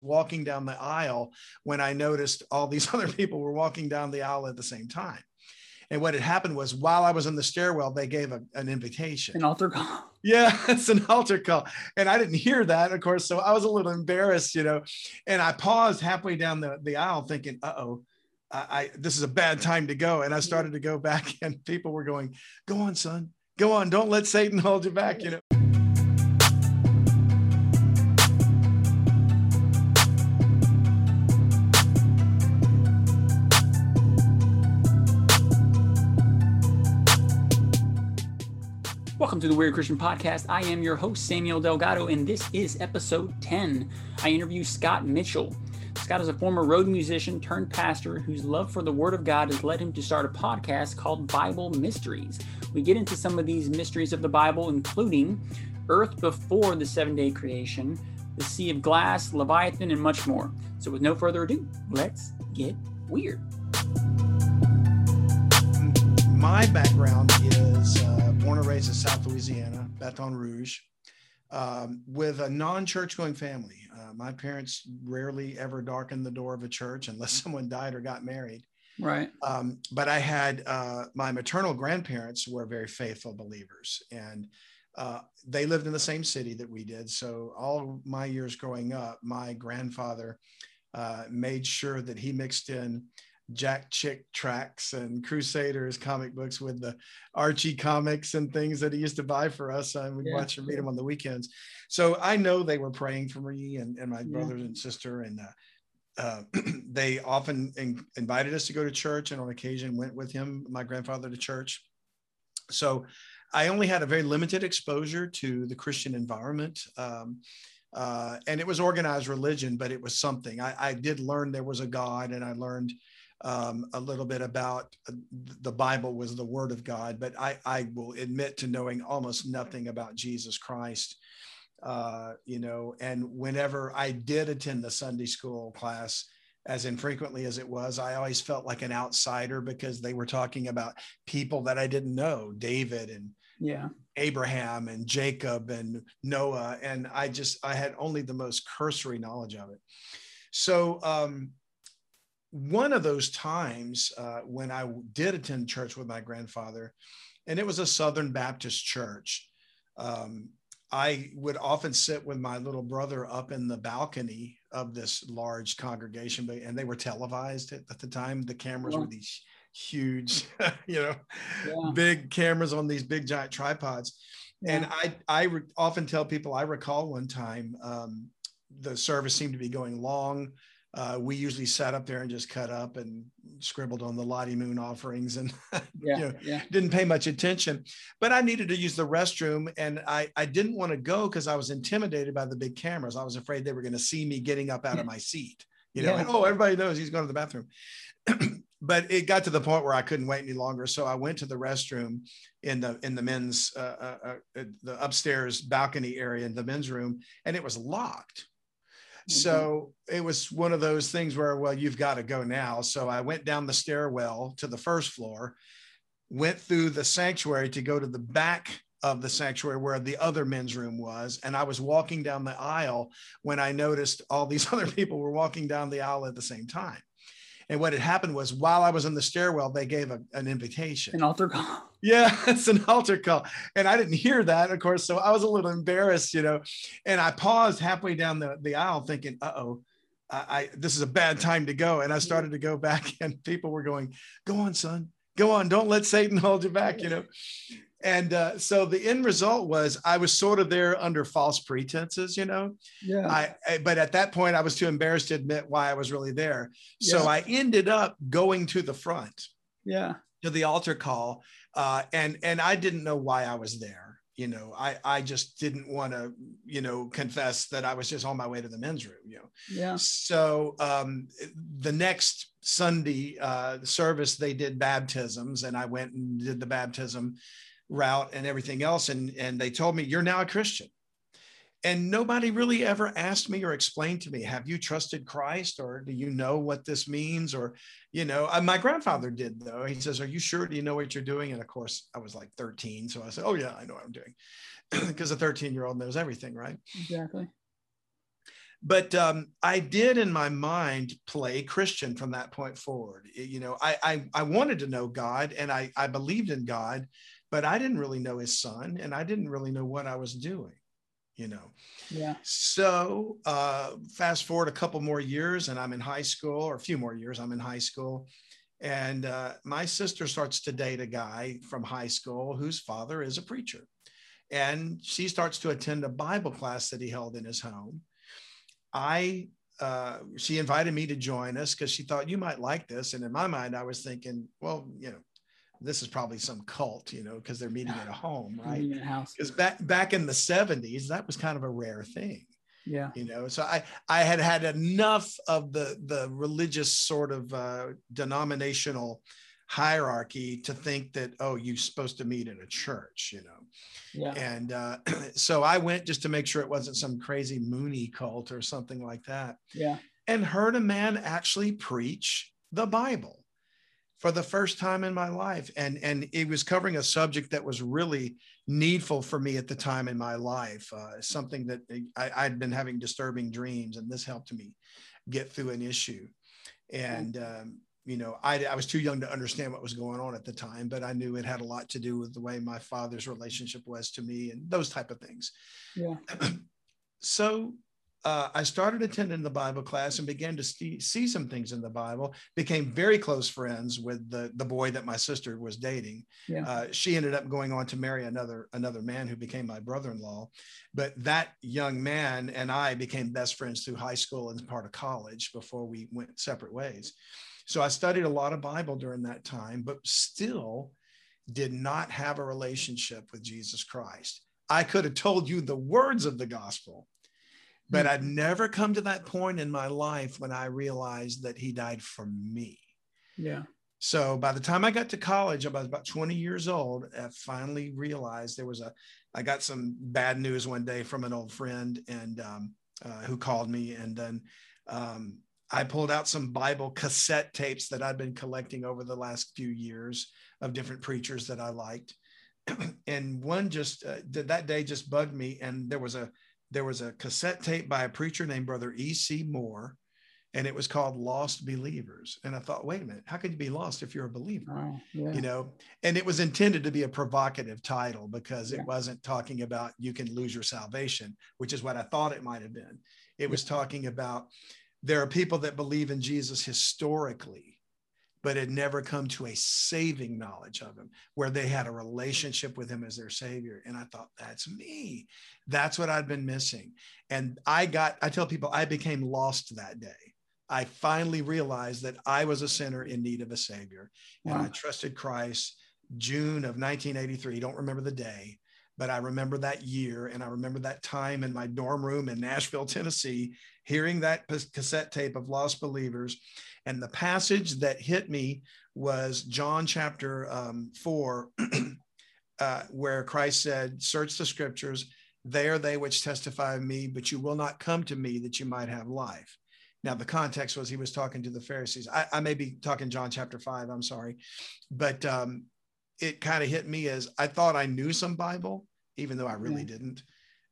walking down the aisle when I noticed all these other people were walking down the aisle at the same time. And what had happened was while I was in the stairwell, they gave a, an invitation. An altar call. Yeah, it's an altar call. And I didn't hear that, of course. So I was a little embarrassed, you know. And I paused halfway down the, the aisle thinking, uh oh, I, I this is a bad time to go. And I started to go back, and people were going, Go on, son. Go on. Don't let Satan hold you back, you know. Welcome to the Weird Christian Podcast. I am your host, Samuel Delgado, and this is episode 10. I interview Scott Mitchell. Scott is a former road musician turned pastor whose love for the Word of God has led him to start a podcast called Bible Mysteries. We get into some of these mysteries of the Bible, including Earth before the seven day creation, the Sea of Glass, Leviathan, and much more. So, with no further ado, let's get weird. My background is. Uh, born and raised in South Louisiana, Baton Rouge, um, with a non church going family. Uh, my parents rarely ever darkened the door of a church unless someone died or got married. Right. Um, but I had uh, my maternal grandparents were very faithful believers, and uh, they lived in the same city that we did. So all my years growing up, my grandfather uh, made sure that he mixed in Jack Chick tracks and Crusaders comic books with the Archie comics and things that he used to buy for us. And we'd yeah. watch and read them on the weekends. So I know they were praying for me and, and my yeah. brothers and sister. And uh, uh, they often in, invited us to go to church and on occasion went with him, my grandfather, to church. So I only had a very limited exposure to the Christian environment. Um, uh, and it was organized religion, but it was something. I, I, did learn there was a God, and I learned um, a little bit about uh, the Bible was the Word of God, but I, I will admit to knowing almost nothing about Jesus Christ. Uh, you know, and whenever I did attend the Sunday school class, as infrequently as it was, I always felt like an outsider because they were talking about people that I didn't know, David and yeah, Abraham and Jacob and Noah, and I just I had only the most cursory knowledge of it. So um, one of those times uh, when I did attend church with my grandfather, and it was a Southern Baptist church. Um, I would often sit with my little brother up in the balcony of this large congregation, and they were televised at, at the time. The cameras yeah. were these huge, you know, yeah. big cameras on these big giant tripods. Yeah. And I, I re- often tell people I recall one time um, the service seemed to be going long uh, we usually sat up there and just cut up and scribbled on the Lottie Moon offerings and yeah, you know, yeah. didn't pay much attention. But I needed to use the restroom and I, I didn't want to go because I was intimidated by the big cameras. I was afraid they were going to see me getting up out yeah. of my seat. You know, and, oh, everybody knows he's going to the bathroom. but it got to the point where I couldn't wait any longer. So I went to the restroom in the in the men's uh, uh, uh the upstairs balcony area in the men's room, and it was locked. Mm-hmm. So it was one of those things where, well, you've got to go now. So I went down the stairwell to the first floor, went through the sanctuary to go to the back of the sanctuary where the other men's room was. And I was walking down the aisle when I noticed all these other people were walking down the aisle at the same time. And what had happened was while I was in the stairwell, they gave a, an invitation. An altar call. Yeah, it's an altar call. And I didn't hear that, of course. So I was a little embarrassed, you know. And I paused halfway down the, the aisle thinking, uh oh, I, I this is a bad time to go. And I started to go back, and people were going, Go on, son. Go on. Don't let Satan hold you back, you know and uh, so the end result was I was sort of there under false pretenses, you know. Yeah. I, I, but at that point I was too embarrassed to admit why I was really there. So I ended up going to the front. Yeah. To the altar call, uh, and and I didn't know why I was there. You know, I I just didn't want to you know confess that I was just on my way to the men's room. You know. Yeah. So um, the next Sunday uh, service they did baptisms, and I went and did the baptism route and everything else. And, and they told me, You're now a Christian. And nobody really ever asked me or explained to me, Have you trusted Christ? Or do you know what this means? Or, you know, uh, my grandfather did, though. He says, Are you sure? Do you know what you're doing? And of course, I was like 13. So I said, Oh, yeah, I know what I'm doing. Because a 13 year old knows everything, right? Exactly. but um, I did in my mind play Christian from that point forward. You know, I, I, I wanted to know God and I, I believed in God, but I didn't really know his son and I didn't really know what I was doing, you know. Yeah. So uh, fast forward a couple more years and I'm in high school or a few more years, I'm in high school. And uh, my sister starts to date a guy from high school whose father is a preacher. And she starts to attend a Bible class that he held in his home I uh, she invited me to join us because she thought you might like this. And in my mind, I was thinking, well, you know, this is probably some cult, you know, because they're meeting at a home, right? Because back back in the 70s, that was kind of a rare thing. Yeah. You know, so I I had had enough of the the religious sort of uh, denominational hierarchy to think that oh you're supposed to meet in a church you know yeah. and uh, so i went just to make sure it wasn't some crazy Moonie cult or something like that yeah and heard a man actually preach the bible for the first time in my life and and it was covering a subject that was really needful for me at the time in my life uh, something that I, i'd been having disturbing dreams and this helped me get through an issue and um, you know, I, I was too young to understand what was going on at the time, but I knew it had a lot to do with the way my father's relationship was to me and those type of things. Yeah. so uh, I started attending the Bible class and began to see, see some things in the Bible. Became very close friends with the the boy that my sister was dating. Yeah. Uh, she ended up going on to marry another another man who became my brother-in-law. But that young man and I became best friends through high school and part of college before we went separate ways. So I studied a lot of Bible during that time, but still did not have a relationship with Jesus Christ. I could have told you the words of the gospel, but. I'd never come to that point in my life when I realized that he died for me. Yeah. So by the time I got to college, I was about 20 years old. I finally realized there was a, I got some bad news one day from an old friend and um, uh, who called me. And then um, I pulled out some Bible cassette tapes that I'd been collecting over the last few years of different preachers that I liked. and one just uh, that day just bugged me. And there was a there was a cassette tape by a preacher named Brother E.C. Moore, and it was called Lost Believers. And I thought, wait a minute, how could you be lost if you're a believer? Oh, yeah. You know, and it was intended to be a provocative title because yeah. it wasn't talking about you can lose your salvation, which is what I thought it might have been. It was talking about there are people that believe in Jesus historically, but had never come to a saving knowledge of him, where they had a relationship with him as their savior. And I thought, that's me. That's what I'd been missing. And I got, I tell people, I became lost that day. I finally realized that I was a sinner in need of a savior. And. I trusted Christ June of 1983. Don't remember the day, but I remember that year and I remember that time in my dorm room in Nashville, Tennessee, hearing that cassette tape of Lost Believers. And the passage that hit me was John chapter um, 4, uh, where Christ said, Search the scriptures, they are they which testify of me, but you will not come to me that you might have life. Now, the context was he was talking to the Pharisees. I, I may be talking John chapter 5, I'm sorry. But um, it kind of hit me as I thought I knew some Bible, even though I really yeah. didn't.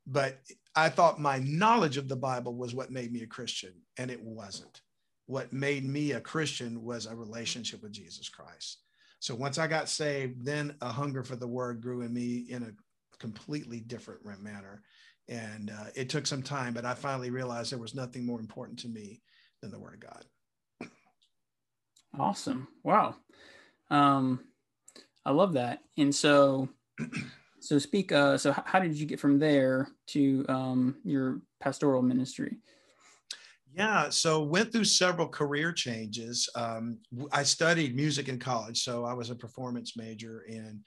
But I thought my knowledge of the Bible was what made me a Christian, and it wasn't. What made me a Christian was a relationship with Jesus Christ. So once I got saved, then a hunger for the word grew in me in a completely different manner. And uh, it took some time, but I finally realized there was nothing more important to me than the word of God. Awesome. Wow. Um, I love that. And so, so speak. Uh, so how did you get from there to um, your pastoral ministry? Yeah, so went through several career changes. Um, I studied music in college, so I was a performance major and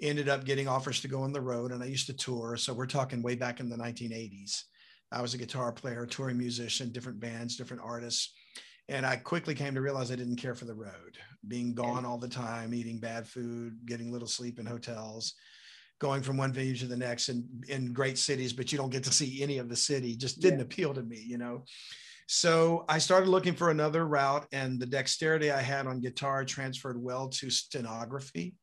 ended up getting offers to go on the road. And I used to tour. So we're talking way back in the 1980s. I was a guitar player, touring musician, different bands, different artists. And I quickly came to realize I didn't care for the road, being gone all the time, eating bad food, getting little sleep in hotels, going from one venue to the next and in great cities, but you don't get to see any of the city just didn't yeah. appeal to me, you know. So I started looking for another route, and the dexterity I had on guitar transferred well to stenography.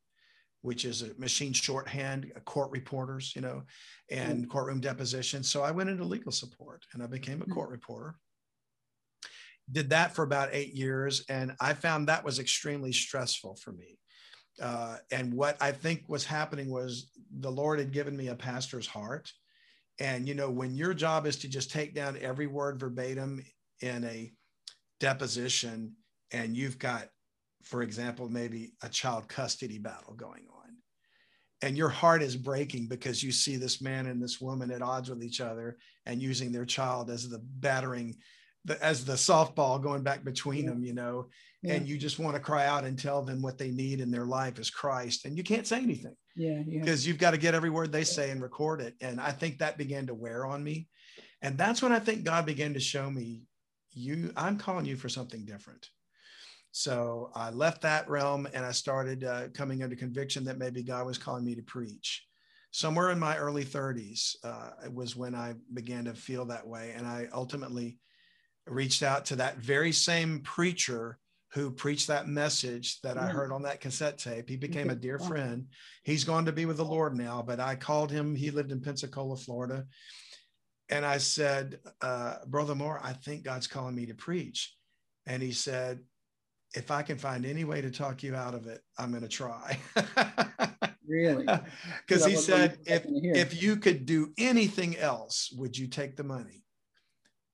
which is a machine shorthand, court reporters, you know, and courtroom depositions. So I went into legal support and I became a court reporter. Did that for about eight years. And I found that was extremely stressful for me. Uh, and what I think was happening was the Lord had given me a pastor's heart. And, you know, when your job is to just take down every word verbatim in a deposition, and you've got, for example, maybe a child custody battle going on, and your heart is breaking because you see this man and this woman at odds with each other and using their child as the battering the, as the softball going back between them, you know, yeah. and you just want to cry out and tell them what they need in their life is Christ, and you can't say anything. Yeah, because you've got to get every word they say and record it. And I think that began to wear on me, and that's when I think God began to show me, you, I'm calling you for something different. So I left that realm and I started uh, coming under conviction that maybe God was calling me to preach. Somewhere in my early 30s uh, was when I began to feel that way, and I ultimately reached out to that very same preacher who preached that message that I heard on that cassette tape. He became a dear friend. He's gone to be with the Lord now, but I called him. He lived in Pensacola, Florida. And I said, uh, Brother Moore, I think God's calling me to preach. And he said, If I can find any way to talk you out of it, I'm going to try. really? Because he said, if, if you could do anything else, would you take the money?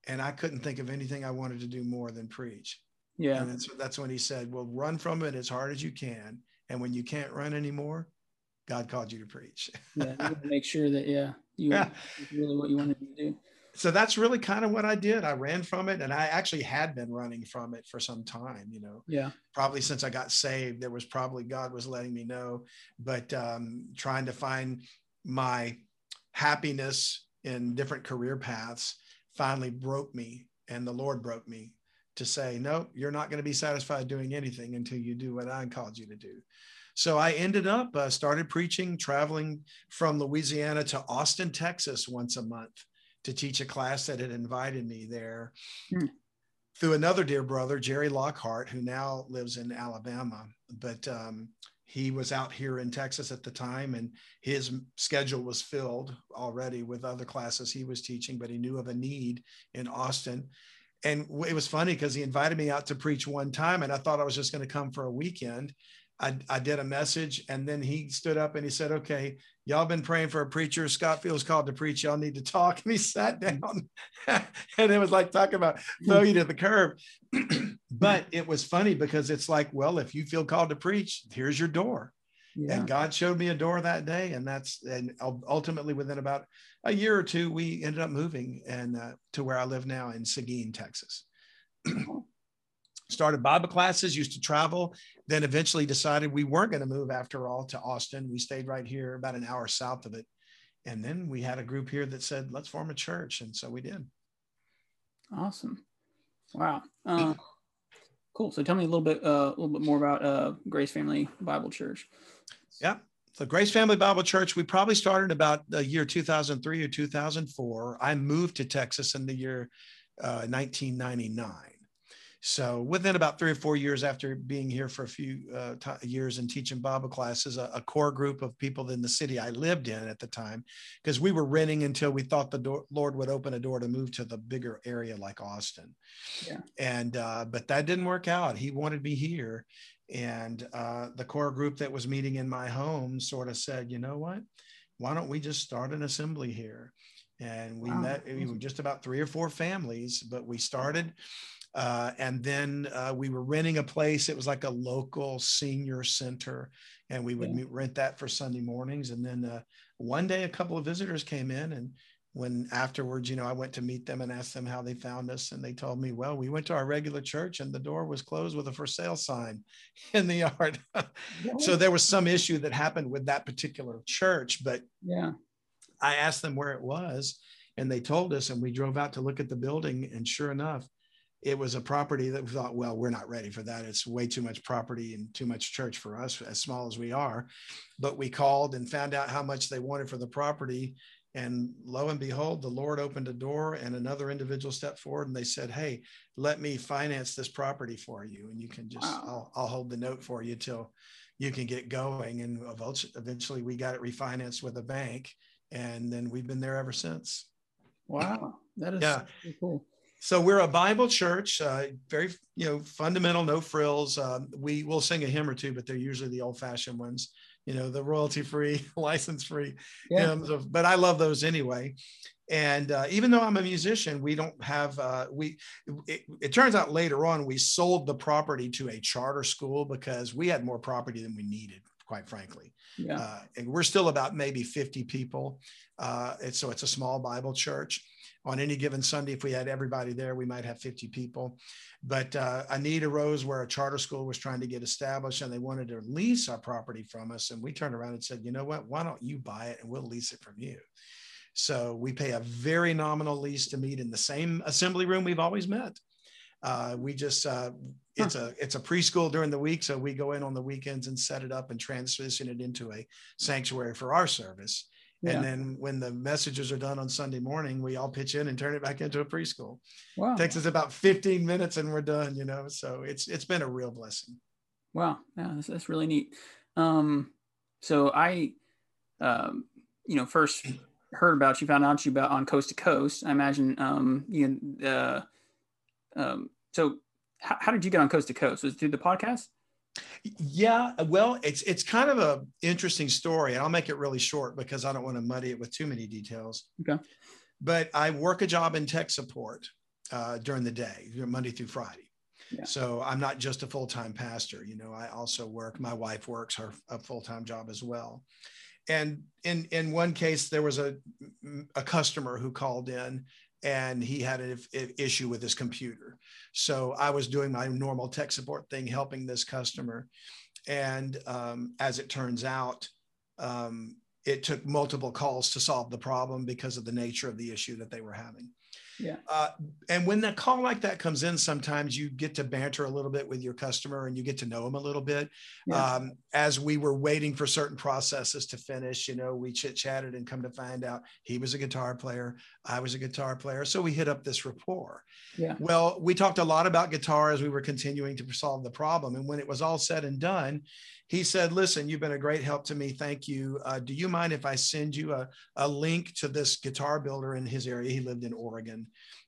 and I couldn't think of anything I wanted to do more than preach. Yeah. And that's, that's when he said, well, run from it as hard as you can. And when you can't run anymore, God called you to preach. yeah. make sure that, yeah, you yeah. really what you wanted to do. So that's really kind of what I did. I ran from it and I actually had been running from it for some time, you know, yeah, probably since I got saved, there was probably God was letting me know, but um, trying to find my happiness in different career paths finally broke me and the Lord broke me to say, no, you're not going to be satisfied doing anything until you do what I called you to do. So I ended up, uh, started preaching, traveling from Louisiana to Austin, Texas once a month to teach a class that had invited me there. Hmm. Through another dear brother, Jerry Lockhart, who now lives in Alabama. But um, he was out here in Texas at the time, and his schedule was filled already with other classes he was teaching, but he knew of a need in Austin. And it was funny because he invited me out to preach one time, and I thought I was just going to come for a weekend. I, I did a message, and then he stood up and he said, Okay, y'all been praying for a preacher. Scott feels called to preach. Y'all need to talk. And he sat mm-hmm. down, and it was like talking about mm-hmm. throw you to the curb. but it was funny because it's like, well, if you feel called to preach, here's your door. Yeah. And God showed me a door that day, and that's and ultimately within about a year or two, we ended up moving and uh, to where I live now in Seguin, Texas. Started Bible classes, used to travel, then eventually decided we weren't going to move after all to Austin. We stayed right here, about an hour south of it, and then we had a group here that said, "Let's form a church," and so we did. Awesome. Wow. Uh, cool. So tell me a little bit, uh, a little bit more about uh, Grace Family Bible Church. Yeah. So Grace Family Bible Church, we probably started about the year 2003 or 2004. I moved to Texas in the year uh, 1999. So within about three or four years after being here for a few uh, t- years and teaching Bible classes, a, a, core group of people in the city I lived in at the time, because we were renting until we thought the door, Lord would open a door to move to the bigger area like Austin. Yeah. And uh, but that didn't work out. He wanted me here, and uh, the core group that was meeting in my home sort of said, you know what? Why don't we just start an assembly here? And we wow. met we were just about three or four families, but we started uh, and then uh, we were renting a place. It was like a local senior center, and we would yeah. rent that for Sunday mornings. And then uh, one day, a couple of visitors came in, and when afterwards, you know, I went to meet them and asked them how they found us, and they told me, "Well, we went to our regular church, and the door was closed with a for sale sign in the yard." so there was some issue that happened with that particular church, but yeah, I asked them where it was, and they told us, and we drove out to look at the building, and sure enough it was a property that we thought, well, we're not ready for that. It's way too much property and too much church for us, as small as we are. But we called and found out how much they wanted for the property. And lo and behold, the Lord opened a door and another individual stepped forward and they said, Hey, let me finance this property for you. And you can just, wow. I'll, I'll hold the note for you till you can get going. And eventually we got it refinanced with a bank. And then we've been there ever since. Wow. That is yeah. cool. So we're a Bible church, uh, very you know fundamental, no frills. Um, we will sing a hymn or two, but they're usually the old-fashioned ones, you know, the royalty-free, license-free yeah. hymns. Of, but I love those anyway. And uh, even though I'm a musician, we don't have uh, we. It, it, turns out later on we sold the property to a charter school because we had more property than we needed, quite frankly. Yeah. Uh, and we're still about maybe 50 people. Uh, and so it's a small Bible church on any given Sunday, if we had everybody there, we might have 50 people. But uh, a need arose where a charter school was trying to get established and they wanted to lease our property from us. And we turned around and said, you know what? Why don't you buy it and we'll lease it from you? So we pay a very nominal lease to meet in the same assembly room we've always met. Uh, we just uh, it's a it's a preschool during the week, so we go in on the weekends and set it up and transition it into a sanctuary for our service. Yeah. And then when the messages are done on Sunday morning, we all pitch in and turn it back into a preschool. Wow. It takes us about 15 minutes and we're done, you know. So it's it's been a real blessing. Wow. Yeah, that's, that's really neat. Um, so I um, you know, first heard about you, found out you about on Coast to Coast. I imagine um, you know, uh, um, so how, how did you get on Coast to Coast? Was it through the podcast? Yeah, well, it's it's kind of a interesting story, and I'll make it really short because I don't want to muddy it with too many details. Okay. But I work a job in tech support uh, during the day, Monday through Friday. Yeah. So I'm not just a full time pastor. You know, I also work. My wife works her a full time job as well. And in in one case, there was a a customer who called in and he had an issue with his computer. So I was doing my normal tech support thing, helping this customer. And um, as it turns out, um, it took multiple calls to solve the problem because of the nature of the issue that they were having. Yeah. Uh, and when a call like that comes in, sometimes you get to banter a little bit with your customer and you get to know them a little bit. Yeah. Um, as we were waiting for certain processes to finish, you know, we chit chatted and come to find out he was a guitar player, I was a guitar player. So we hit up this rapport. Yeah. Well, we talked a lot about guitar as we were continuing to solve the problem. And when it was all said and done, he said, Listen, you've been a great help to me. Thank you. Uh, do you mind if I send you a, a link to this guitar builder in his area? He lived in Oregon.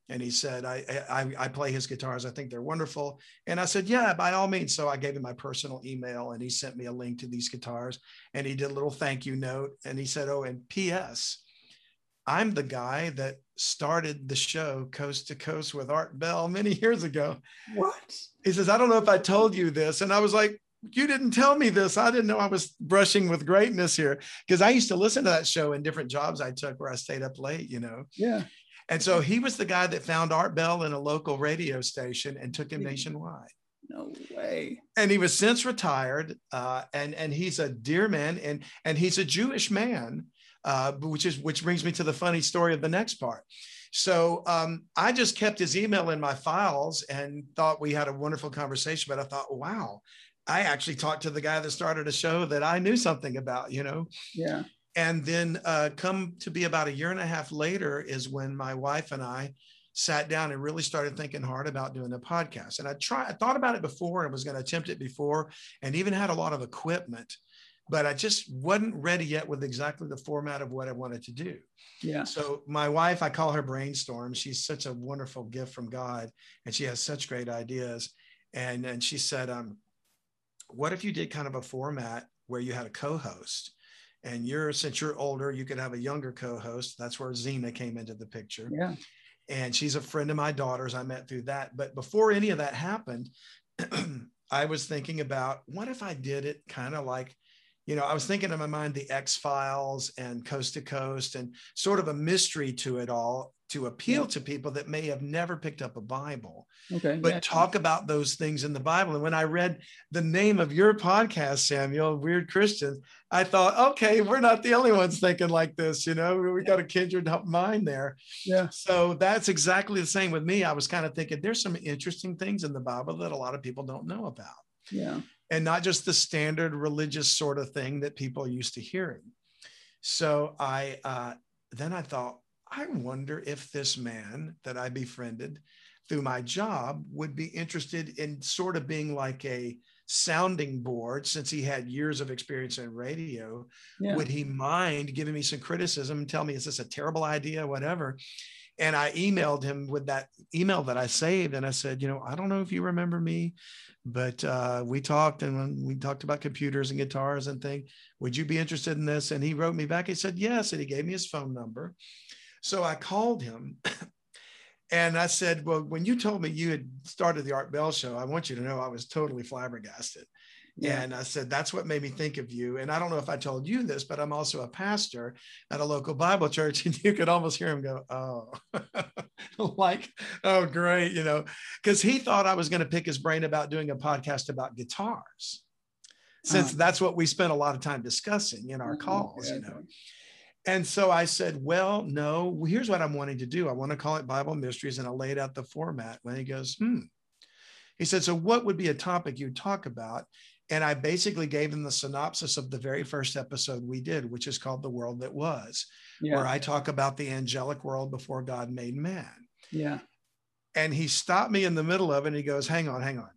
And he said, I, I, I play his guitars. I think they're wonderful. And I said, Yeah, by all means. So I gave him my personal email and he sent me a link to these guitars and he did a little thank you note. And he said, Oh, and P.S. I'm the guy that started the show Coast to Coast with Art Bell many years ago. What? He says, I don't know if I told you this. And I was like, you didn't tell me this. I didn't know I was brushing with greatness here because I used to listen to that show in different jobs I took where I stayed up late, you know. Yeah. And so he was the guy that found Art Bell in a local radio station and took him nationwide. No way. And he was since retired, uh, and and he's a dear man, and and he's a Jewish man, uh, which is which brings me to the funny story of the next part. So um, I just kept his email in my files and thought we had a wonderful conversation. But I thought, wow, I actually talked to the guy that started a show that I knew something about, you know? Yeah. And then uh, come to be about a year and a half later is when my wife and I sat down and really started thinking hard about doing a podcast. And I tried, I thought about it before and was going to attempt it before and even had a lot of equipment, but I just wasn't ready yet with exactly the format of what I wanted to do. Yeah. So my wife, I call her brainstorm. She's such a wonderful gift from God and she has such great ideas. And, and she said, um, what if you did kind of a format where you had a co-host? And you're since you're older you could have a younger co-host. That's where zena came into the picture. Yeah. And she's a friend of my daughter's. I met through that. But before any of that happened i was thinking about what if i did it kind of like you know i was thinking in my mind the x files and coast to coast and sort of a mystery to it all to appeal yeah. to people that may have never picked up a Bible. Okay. But yeah. talk about those things in the Bible. And when I read the name of your podcast, Samuel, Weird Christians, I thought, okay, we're not the only ones thinking like this. You know, we got a kindred mind there. Yeah. So that's exactly the same with me. I was kind of thinking there's some interesting things in the Bible that a lot of people don't know about. Yeah. And not just the standard religious sort of thing that people are used to hearing. So I uh, then I thought, I wonder if this man that I befriended through my job would be interested in sort of being like a sounding board since he had years of experience in radio yeah. would he mind giving me some criticism and tell me is this a terrible idea? Whatever. And i emailed him with that email that i saved and i said you know i don't know if you remember me but uh, we talked and we talked about computers and guitars and things would you be interested in this? And he wrote me back. He said yes and he gave me his phone number so i called him And I said, Well, when you told me you had started the Art Bell show, I want you to know I was totally flabbergasted. Yeah. And I said, That's what made me think of you. And I don't know if I told you this, but I'm also a pastor at a local Bible church. And you could almost hear him go, Oh, like, oh, great. You know, because he thought I was going to pick his brain about doing a podcast about guitars, since uh-huh. that's what we spent a lot of time discussing in our mm-hmm. calls, you know. And so I said, Well, no, here's what I'm wanting to do. I want to call it Bible Mysteries. And I laid out the format. When he goes, Hmm. He said, So what would be a topic you'd talk about? And I basically gave him the synopsis of the very first episode we did, which is called The World That Was, yeah. where I talk about the angelic world before God made man. Yeah. And he stopped me in the middle of it and he goes, Hang on, hang on.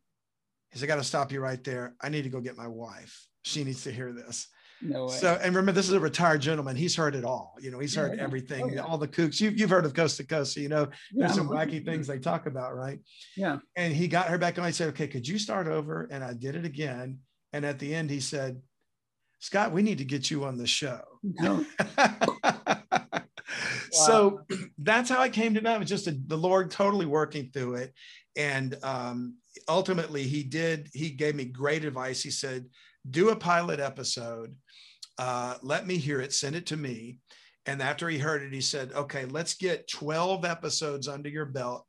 He said, I got to stop you right there. I need to go get my wife. She needs to hear this. No way. So, and remember, this is a retired gentleman. He's heard it all. You know, he's heard yeah, everything, oh, yeah. all the kooks. You, you've heard of Coast to Coast. So, you know, yeah, there's some wacky things they talk about, right? Yeah. And he got her back on. He said, okay, could you start over? And I did it again. And at the end, he said, Scott, we need to get you on the show. No. So that's how I came to know. It was just a, the Lord totally working through it. And um, ultimately, he did, he gave me great advice. He said, do a pilot episode uh, let me hear it, send it to me. And after he heard it, he said, okay, let's get 12 episodes under your belt.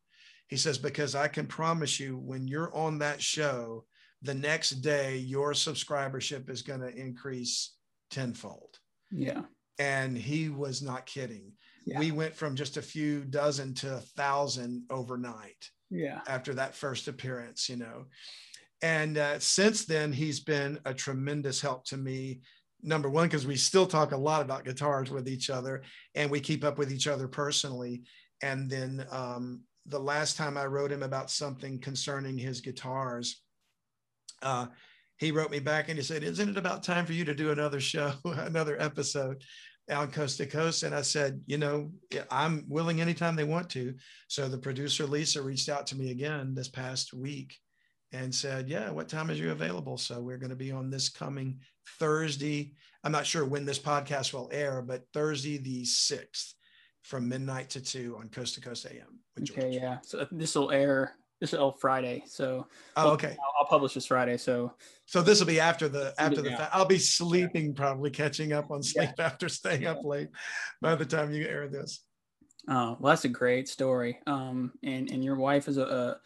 He says, because I can promise you, when you're on that show, the next day, your subscribership is going to increase tenfold. Yeah. And he was not kidding. Yeah. We went from just a few dozen to a thousand overnight. Yeah. After that first appearance, you know. And uh, since then, he's been a tremendous help to me number one because we still talk a lot about guitars with each other and we keep up with each other personally. And then um, the last time i wrote him about something concerning his guitars uh, he wrote me back and he said isn't it about time for you to do another show another episode on coast to coast? And i said you know i'm willing anytime they want to. So the producer lisa reached out to me again this past week and said, Yeah, what time is you available? So we're going to be on this coming Thursday. I'm not sure when this podcast will air, but Thursday the 6th from midnight to 2 on Coast to Coast AM. Okay, yeah. So this will air this will Friday. So oh, okay. I'll, I'll, publish this Friday. So so this will be after the after the fa- I'll be sleeping yeah. probably catching up on sleep yeah. after staying yeah. up late by the time you air this. Oh, well, that's a great story. Um, and and your wife is a, a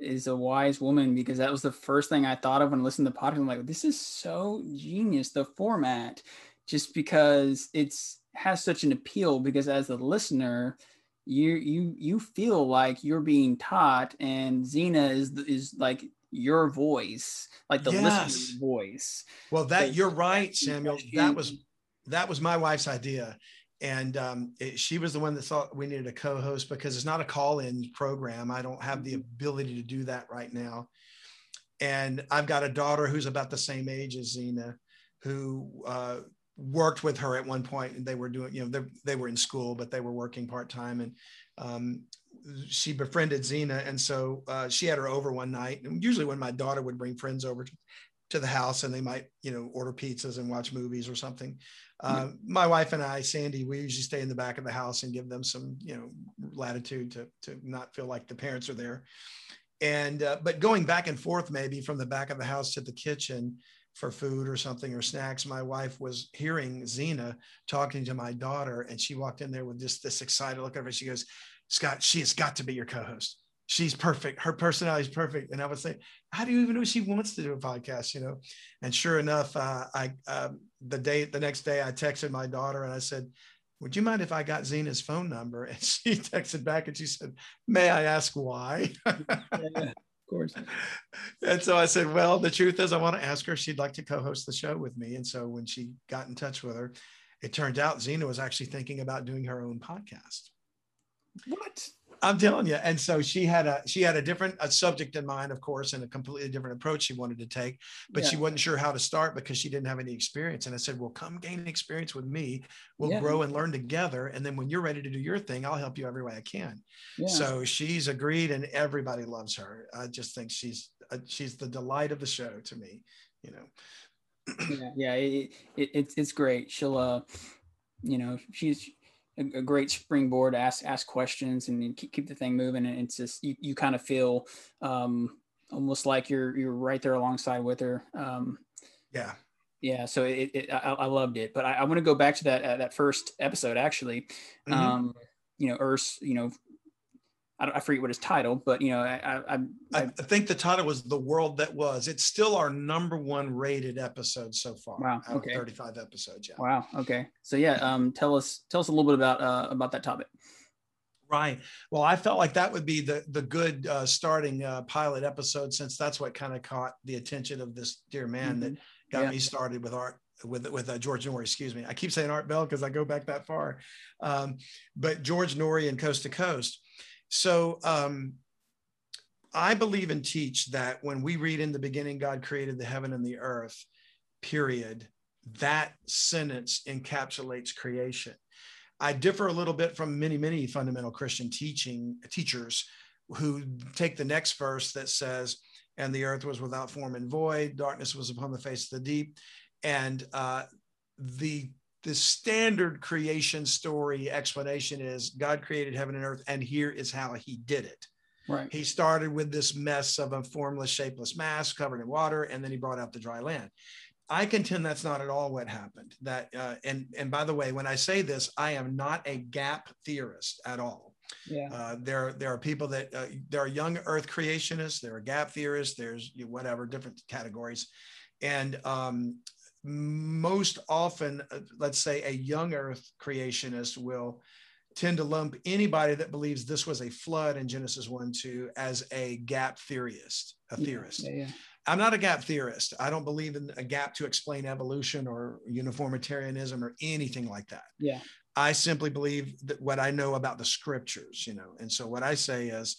is a wise woman because that was the first thing I thought of when I listened to the podcast. I'm like, this is so genius, the format, just because it's has such an appeal because as a listener, you you you feel like you're being taught and Zena is is like your voice, like the yes. listener's voice. Well, that so, you're right, Samuel. That was that was my wife's idea and um, it, she was the one that thought we needed a co-host because it's not a call-in program. I don't have the mm-hmm. ability to do that right now. And i've got a daughter who's about the same age as zena who uh, worked with her at one point and they were doing you know they, they were in school but they were working part-time. And um, she befriended zena. And so uh, she had her over one night. And usually when my daughter would bring friends over to, to the house and they might you know order pizzas and watch movies or something uh, my wife and I, Sandy, we usually stay in the back of the house and give them some, you know, latitude to, to not feel like the parents are there. And, uh, but going back and forth, maybe from the back of the house to the kitchen for food or something or snacks, my wife was hearing Zena talking to my daughter and she walked in there with just this excited look her. She goes, Scott, she has got to be your co-host she's perfect. Her personality is perfect. And I would say, how do you even know she wants to do a podcast? You know, and sure enough, uh, I um, the day the next day I texted my daughter and I said, "Would you mind if I got Zena's phone number?" And she texted back and she said, "May I ask why?" yeah, of course. and so I said, "Well, the truth is, I want to ask her. She'd like to co-host the show with me." And so when she got in touch with her, it turned out Zena was actually thinking about doing her own podcast. What? I'm telling you. And so she had a she had a different a subject in mind, of course, and a completely different approach she wanted to take, but yeah. she wasn't sure how to start because she didn't have any experience. And I said, Well, come gain experience with me. We'll yeah. grow and learn together. And then when you're ready to do your thing, I'll help you every way I can. Yeah. So she's agreed, and everybody loves her. I just think she's uh, she's the delight of the show to me. You know. yeah, yeah, it, it, it's it's great. She'll uh, you know, she's a, a, great springboard ask ask questions and keep, keep the thing moving. And it's just you, you kind of feel um, almost like you're you're right there alongside with her. Um, yeah. yeah so it, it I, I, loved it. But i, I want to go back to that uh, that first episode actually. Mm-hmm. um, you know Urs, you know I, I forget what his title, but you know, I, I, I, I think the title was "The World That Was." It's still our number one rated episode so far. Wow. Okay. Thirty-five episodes. Yeah. Wow. Okay. So yeah, um, tell us tell us a little bit about uh, about that topic. Right. Well, I felt like that would be the the good uh, starting uh, pilot episode since that's what kind of caught the attention of this dear man mm-hmm. that got yeah. me started with art with with uh, George Noory. Excuse me. I keep saying Art Bell because I go back that far, um, but George Noory and Coast to Coast. So um, I believe and teach that when we read in the beginning, God created the heaven and the earth, period, that sentence encapsulates creation. I differ a little bit from many, many fundamental Christian teaching teachers who take the next verse that says, and the earth was without form and void, darkness was upon the face of the deep. And uh, the the standard creation story explanation is God created heaven and earth, and here is how he did it. Right. He started with this mess of a formless, shapeless mass covered in water, and then he brought out the dry land. I contend that's not at all what happened. That uh, and and by the way, when I say this, I am not a gap theorist at all. Yeah. Uh, there there are people that uh, there are young Earth creationists, there are gap theorists, there's whatever different categories, and um, most often, uh, let's say a young earth creationist will tend to lump anybody that believes this was a flood in Genesis 1 2 as a gap theorist, a theorist. Yeah, yeah. I'm not a gap theorist. I don't believe in a gap to explain evolution or uniformitarianism or anything like that. Yeah. I simply believe that what I know about the scriptures, you know. And so what I say is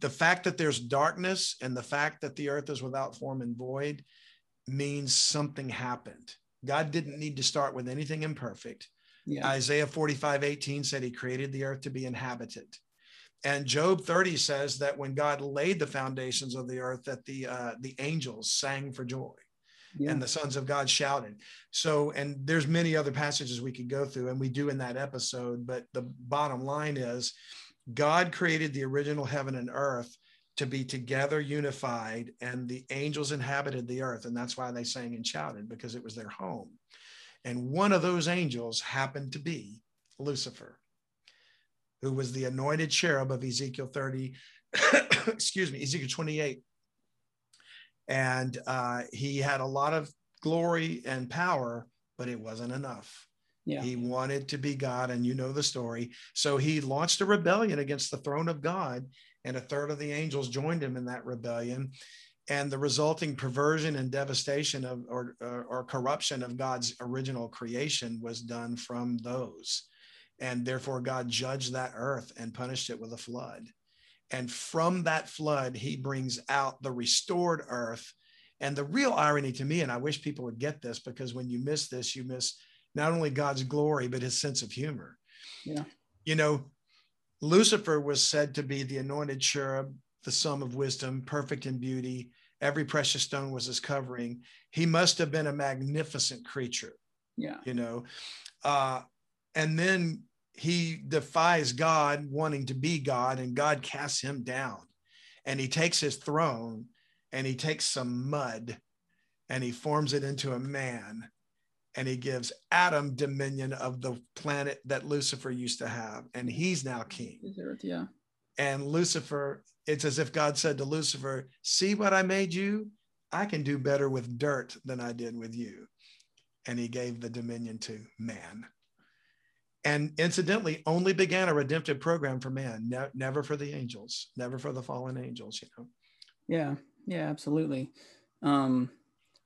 the fact that there's darkness and the fact that the earth is without form and void means something happened. God didn't need to start with anything imperfect. Yeah. Isaiah 45, 18 said he created the earth to be inhabited. And Job 30 says that when God laid the foundations of the earth, that the uh, the angels sang for joy. Yeah. and the sons of God shouted. So, and there's many other passages we could go through, and we do in that episode. But the bottom line is, God created the original heaven and earth to be together unified and the angels inhabited the earth and that's why they sang and shouted because it was their home and one of those angels happened to be lucifer who was the anointed cherub of ezekiel 30 excuse me ezekiel 28 and uh, he had a lot of glory and power but it wasn't enough yeah. He wanted to be God, and you know the story. So he launched a rebellion against the throne of God and a third of the angels joined him in that rebellion. And the resulting perversion and devastation of or, or, or, corruption of god's original creation was done from those. And therefore god judged that earth and punished it with a flood. And from that flood he brings out the restored earth. And the real irony to me and i wish people would get this because when you miss this you miss not only god's glory but his sense of humor. Yeah. You know Lucifer was said to be the anointed cherub, the sum of wisdom, perfect in beauty. Every precious stone was his covering. He must have been a magnificent creature. Yeah. You know, uh, and then he defies God, wanting to be God, and God casts him down. And he takes his throne and he takes some mud and he forms it into a man and he gives Adam dominion of the planet that Lucifer used to have, and he's now king. Yeah. And Lucifer, it's as if God said to Lucifer, See what I made you? I can do better with dirt than I did with you. And he gave the dominion to man. And incidentally, only began a redemptive program for man, ne- never for the angels, never for the fallen angels, you know. Yeah, yeah, absolutely. Um,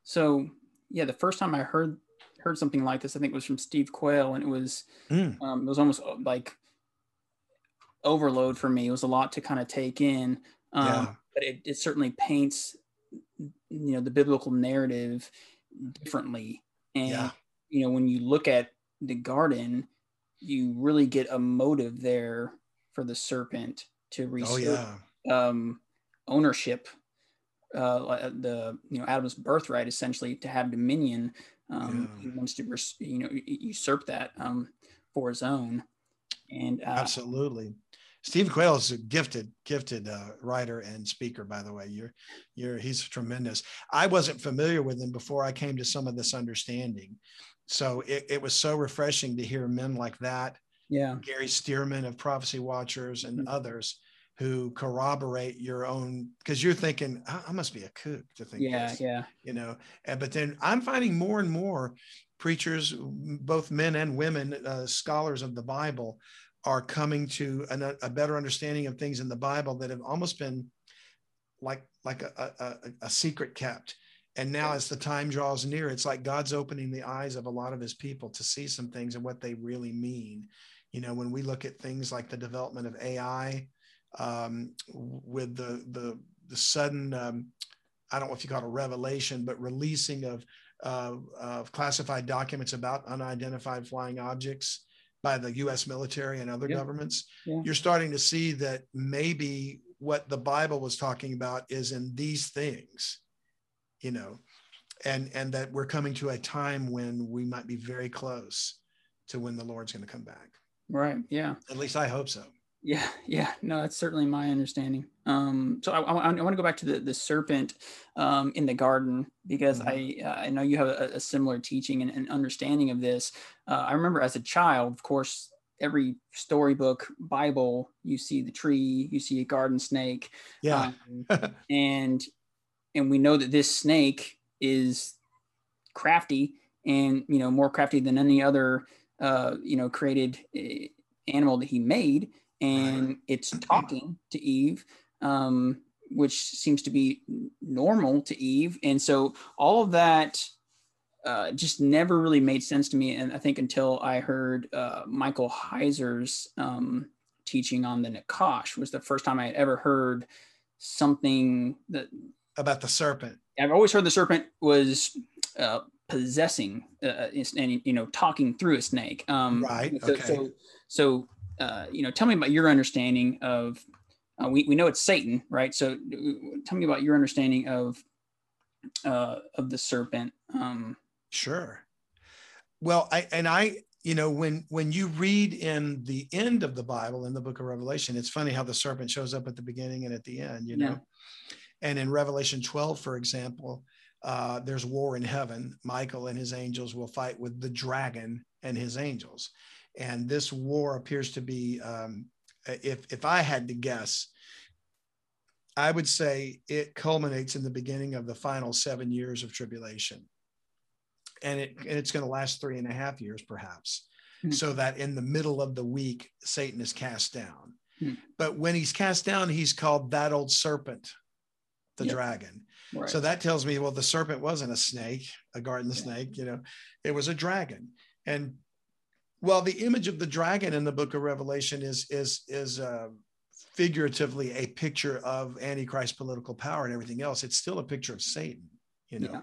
so yeah, the first time I heard heard something like this. I think it was from Steve Quayle, and it was mm. um, it was almost uh, like overload for me. It was a lot to kind of take in. Um, yeah. But it, it certainly paints, you know, the biblical narrative differently. And, yeah. you know, when you look at the garden, you really get a motive there for the serpent to restore oh, yeah. um, ownership, uh, the, you know, Adam's birthright essentially to have dominion. Um, yeah. He wants to, you know, usurp that um, for his own. And uh, absolutely. Steve Quayle is a gifted, gifted uh, writer and speaker. By the way, you're, you're, he's tremendous. I wasn't familiar with him before I came to some of this understanding, so it, it was so refreshing to hear men like that. Yeah, Gary Stearman of Prophecy Watchers and mm-hmm. others who corroborate your own because you're thinking I, I, must be a kook to think yeah this, yeah you know and but then i'm finding more and more preachers both men and women uh, scholars of the bible are coming to an, a better understanding of things in the Bible that have almost been like like a, a, a secret kept. And now, as the time draws near, it's like God's opening the eyes of a lot of His people to see some things and what they really mean. You know, when we look at things like the development of AI, um, with the the the sudden, um, I don't know if you call it a revelation, but releasing of uh, of classified documents about unidentified flying objects by the US military and other yeah. governments, yeah. you're starting to see that maybe what the Bible was talking about is in these things, you know, and and that we're coming to a time when we might be very close to when the Lord's going to come back. Right. Yeah. At least I hope so. Yeah, yeah, no, that's certainly my understanding. Um, so I, I, I want to go back to the the serpent um, in the garden because mm-hmm. I uh, I know you have a, a similar teaching and, and, understanding of this. Uh, I remember as a child, of course, every storybook Bible, you see the tree, you see a garden snake, yeah, um, and and we know that this snake is crafty and you know more crafty than any other uh, you know created eh, animal that he made and it's talking to Eve, um, which seems to be normal to Eve. And so all of that uh, just never really made sense to me. And I think until I heard uh, Michael Heiser's um, teaching on the Nachash was the first time I had ever heard something that about the serpent. I've always heard the serpent was uh, possessing uh, and you know talking through a snake. Um, right. So, okay. so, so uh, you know, tell me about your understanding of. Uh, we we know it's Satan, right? So tell me about your understanding of uh, of the serpent. Um, sure. Well, I and I, you know, when when you read in the end of the Bible in the Book of Revelation, it's funny how the serpent shows up at the beginning and at the end. You know, yeah. and in Revelation 12, for example, uh, there's war in heaven. Michael and his angels will fight with the dragon and his angels and this war appears to be um, if if i had to guess i would say it culminates in the beginning of the final seven years of tribulation and it and it's going to last three and a half years perhaps mm-hmm. so that in the middle of the week satan is cast down mm-hmm. but when he's cast down he's called that old serpent the yep. dragon right. so that tells me well the serpent wasn't a snake a garden yeah. snake you know it was a dragon and well, the image of the dragon in the book of Revelation is is is uh, figuratively a picture of Antichrist political power and everything else. It's still a picture of Satan, you know, yeah.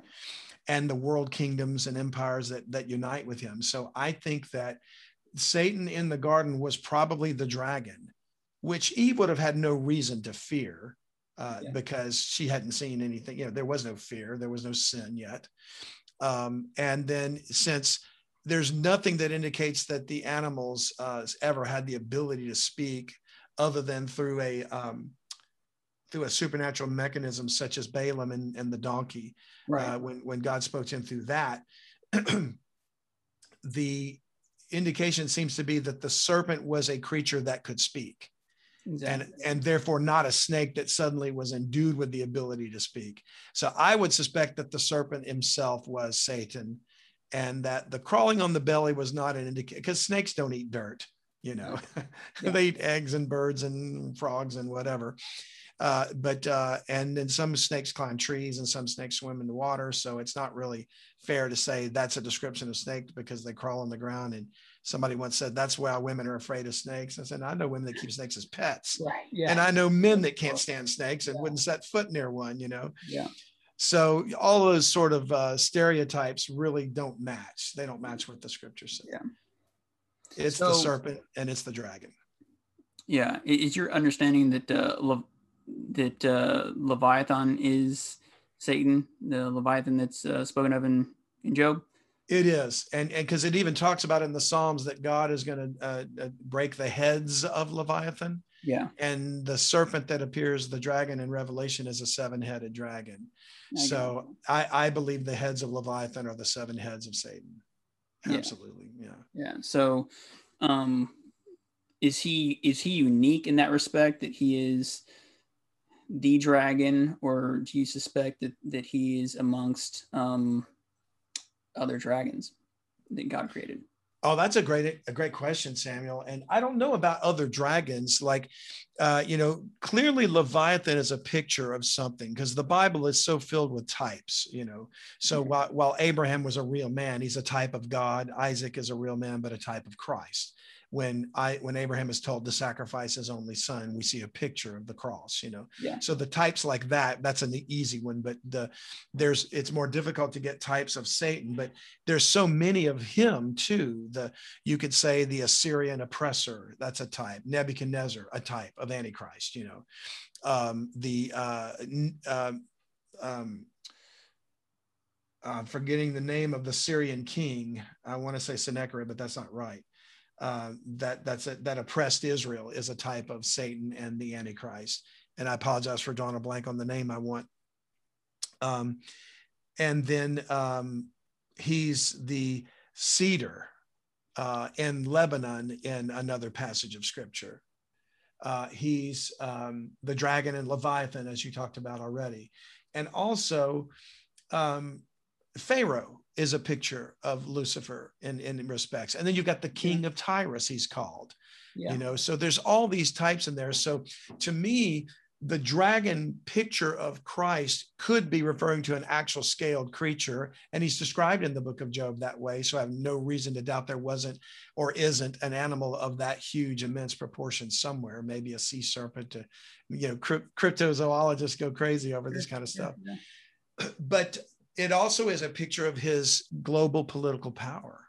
and the world kingdoms and empires that that unite with him. So I think that Satan in the garden was probably the dragon, which Eve would have had no reason to fear. Uh, yeah. Because she hadn't seen anything, you know, there was no fear, there was no sin yet. Um, and then, since there's nothing that indicates that the animals uh, ever had the ability to speak other than through a um, through a supernatural mechanism such as Balaam and, and the donkey. Right. Uh, when when God spoke to him through that, the indication seems to be that the serpent was a creature that could speak. Exactly. And, and therefore not a snake that suddenly was endued with the ability to speak. So I would suspect that the serpent himself was Satan and that the crawling on the belly was not an indicator because snakes don't eat dirt you know yeah. they eat eggs and birds and frogs and whatever uh, but uh, and then some snakes climb trees and some snakes swim in the water so it's not really fair to say that's a description of snake because they crawl on the ground and somebody once said that's why women are afraid of snakes. I said, I know women that keep snakes as pets. Right. Yeah. And I know men that can't stand snakes and yeah. wouldn't set foot near one, you know? Yeah. So all those sort of uh, stereotypes really don't match. They don't match what the scripture say. Yeah. It's so, the serpent and it's the dragon. Yeah. Is your understanding that uh, Le- that uh, Leviathan is Satan, the Leviathan that's uh, spoken of in, in Job? It is, and because it even talks about in the Psalms that God is going to uh, uh, break the heads of Leviathan. Yeah, and the serpent that appears, the dragon in Revelation, is a seven-headed dragon. I so I, I believe the heads of Leviathan are the seven heads of Satan. Absolutely, yeah. Yeah. yeah. So, um, is he is he unique in that respect that he is the dragon, or do you suspect that that he is amongst um other dragons that God created? Oh, that's a great a great question, Samuel. And I don't know about other dragons. Like, uh, you know, clearly Leviathan is a picture of something because the Bible is so filled with types. You know, so mm-hmm. while while Abraham was a real man, he's a type of God. Isaac is a real man, but a type of Christ when I when Abraham is told to sacrifice his only son, we see a picture of the cross, you know. Yeah. So the types like that, that's an easy one, but the there's it's more difficult to get types of Satan, but there's so many of him too. The you could say the Assyrian oppressor, that's a type. Nebuchadnezzar, a type of Antichrist, you know. Um, the uh, um, um, I'm forgetting the name of the Syrian king. I want to say Sennacherib, but that's not right uh, that that's a, that oppressed Israel is a type of Satan and the Antichrist. And I apologize for drawing a blank on the name I want. Um, and then um, he's the cedar uh, in Lebanon in another passage of scripture. Uh, he's um, the dragon and Leviathan, as you talked about already. And also, um, Pharaoh is a picture of Lucifer in, in respects. And then you've got the king of Tyrus, he's called. Yeah. You know, so there's all these types in there. So to me, the dragon picture of Christ could be referring to an actual scaled creature. And he's described in the book of Job that way. So I have no reason to doubt there wasn't or isn't an animal of that huge, immense proportion somewhere, maybe a sea serpent to, you know, cryptozoologists go crazy over this kind of stuff. But it also is a picture of his global political power.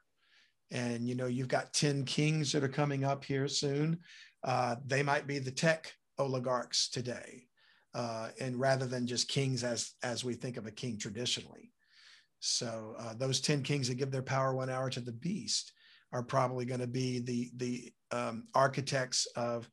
And, you know, you've got 10 kings that are coming up here soon. Uh, they might be the tech oligarchs today. Uh, and rather than just kings as, as we think of a king traditionally. So uh, those 10 kings that give their power one hour to the beast are probably going to be the, the um, architects of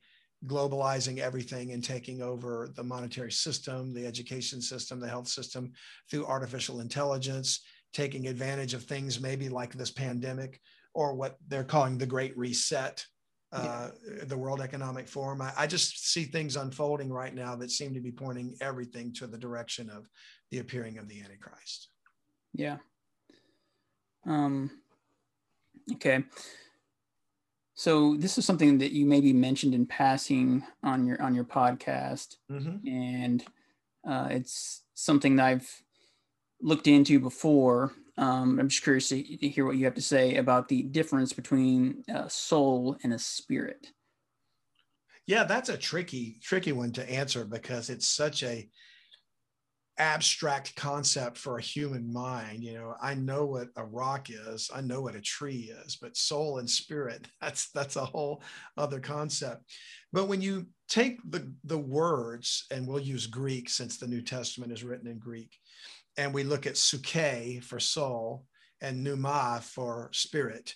globalizing everything and taking over the monetary system, the education system, the health system through artificial intelligence, taking advantage of things maybe like this pandemic or what they're calling the Great Reset, uh, yeah. the World Economic Forum. I, I, just see things unfolding right now that seem to be pointing everything to the direction of the appearing of the Antichrist. Yeah. Um, okay. So this is something that you maybe mentioned in passing on your on your podcast, mm-hmm. and uh, it's something that I've looked into before. Um, I'm just curious to, to, hear what you have to say about the difference between a soul and a spirit. Yeah, that's a tricky tricky one to answer because it's such a abstract concept for a human mind you know i know what a rock is i know what a tree is but soul and spirit that's that's a whole other concept. But when you take the the words and we'll use greek since the new testament is written in greek and we look at psuche for soul and pneuma for spirit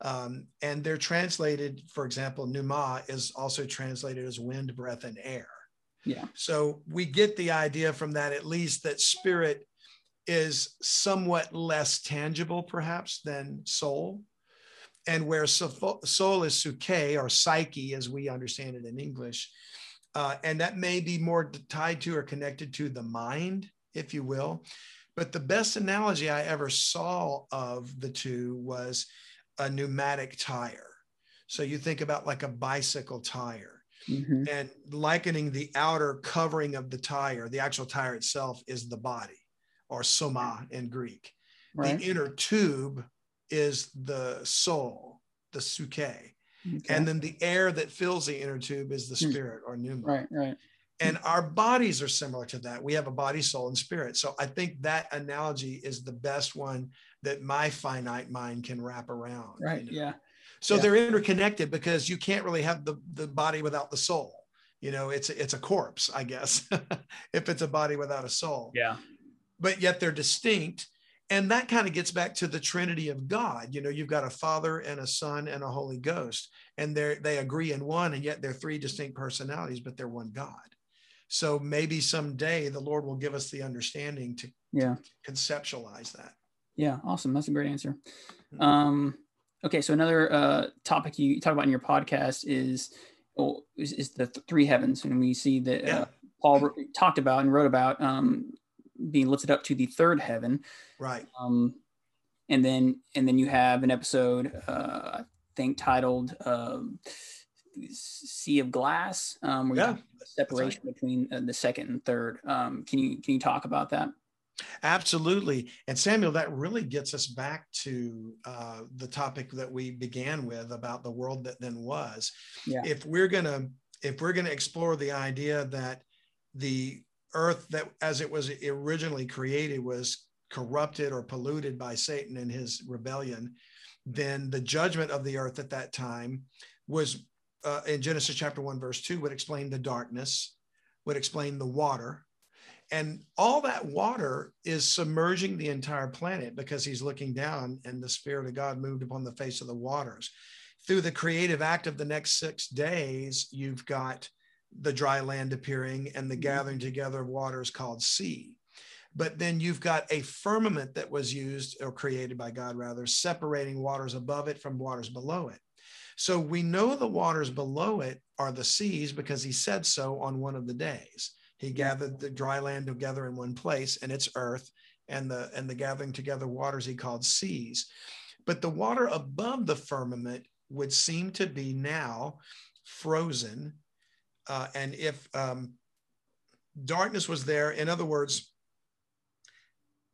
um, and they're translated for example pneuma is also translated as wind breath and air yeah. So we get the idea from that, at least, that spirit is somewhat less tangible, perhaps, than soul. And where soul is psuche or psyche, as we understand it in English, uh, and that may be more tied to or connected to the mind, if you will. But the best analogy I ever saw of the two was a pneumatic tire. So you think about like a bicycle tire mm-hmm. and likening the outer covering of the tire, the actual tire itself is the body or soma in Greek. Right. The inner tube is the soul, the psuche. Okay. And then the air that fills the inner tube is the hmm. spirit or pneuma. Right, right. And our bodies are similar to that. We have a body, soul, and spirit. So I think that analogy is the best one that my finite mind can wrap around. Right. You know? Yeah. So yeah. they're interconnected because you can't really have the, the body without the soul. You know, it's it's a corpse, I guess, if it's a body without a soul. Yeah. But yet they're distinct. And that kind of gets back to the Trinity of God. You know, you've got a Father and a Son and a Holy Ghost, and they they agree in one, and yet they're three distinct personalities, but they're one God. So maybe someday the Lord will give us the understanding to, yeah. conceptualize that. Yeah, awesome. That's a great answer. Mm-hmm. Um, okay, so another uh, topic you talk about in your podcast is oh, is, is the th- three heavens, and we see that yeah. uh, Paul talked about and wrote about um, being lifted up to the third heaven. Right. Um, and then and then you have an episode uh, I think titled uh, "Sea of Glass," um, where yeah, separation right. between uh, the second and third. Um, can you can you talk about that? Absolutely. And Samuel, that really gets us back to uh, the topic that we began with about the world that then was. Yeah. If we're gonna if we're gonna explore the idea that the earth that as it was originally created was corrupted or polluted by Satan and his rebellion, then the judgment of the earth at that time was uh, in Genesis chapter 1, verse 2, would explain the darkness, would explain the water, and all that water is submerging the entire planet because he's looking down and the Spirit of God moved upon the face of the waters. Through the creative act of the next six days, you've got the dry land appearing and the mm-hmm. gathering together of waters called sea. But then you've got a firmament that was used or created by God, rather, separating waters above it from waters below it. So we know the waters below it are the seas because he said so on one of the days. He gathered the dry land together in one place, and it's earth, and the and the gathering together waters he called seas. But the water above the firmament would seem to be now frozen. Uh, and if um, darkness was there, in other words,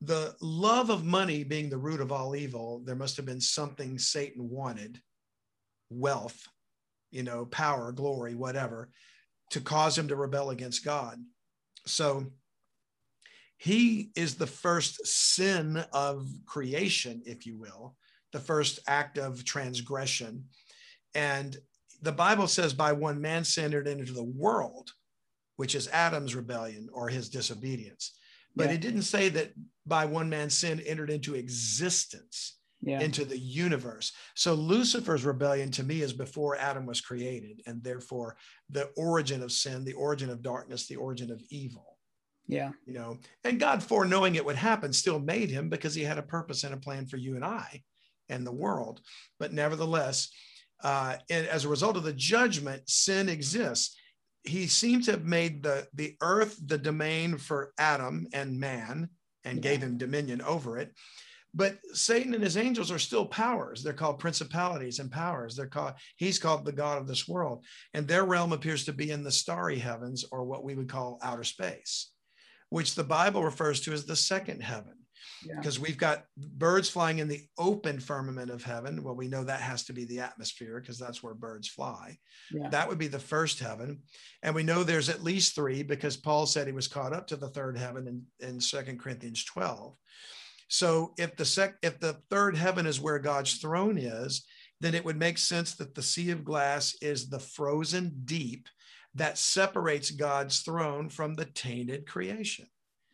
the love of money being the root of all evil, there must have been something Satan wanted wealth, you know, power, glory, whatever, to cause him to rebel against God. So he is the first sin of creation, if you will, the first act of transgression. And the Bible says, by one man sin entered into the world, which is Adam's rebellion or his disobedience. But yeah. it didn't say that by one man sin entered into existence. Yeah. into the universe. So Lucifer's rebellion to me is before Adam was created, and therefore the origin of sin, the origin of darkness, the origin of evil. Yeah. You know, and God, foreknowing it would happen, still made him because he had a purpose and a plan for you and I and the world. But nevertheless, uh, and as a result of the judgment, sin exists. He seems to have made the, the earth the domain for Adam and man and yeah. gave him dominion over it. But Satan and his angels are still powers. They're called principalities and powers. They're called, he's called the God of this world. And their realm appears to be in the starry heavens or what we would call outer space which the Bible refers to as the second heaven. Because yeah. we've got birds flying in the open firmament of heaven. Well, we know that has to be the atmosphere because that's where birds fly. Yeah. That would be the first heaven. And we know there's at least three because Paul said he was caught up to the third heaven in, in 2 Corinthians 12. So if the sec if the third heaven is where God's throne is, then it would make sense that the sea of glass is the frozen deep that separates God's throne from the tainted creation.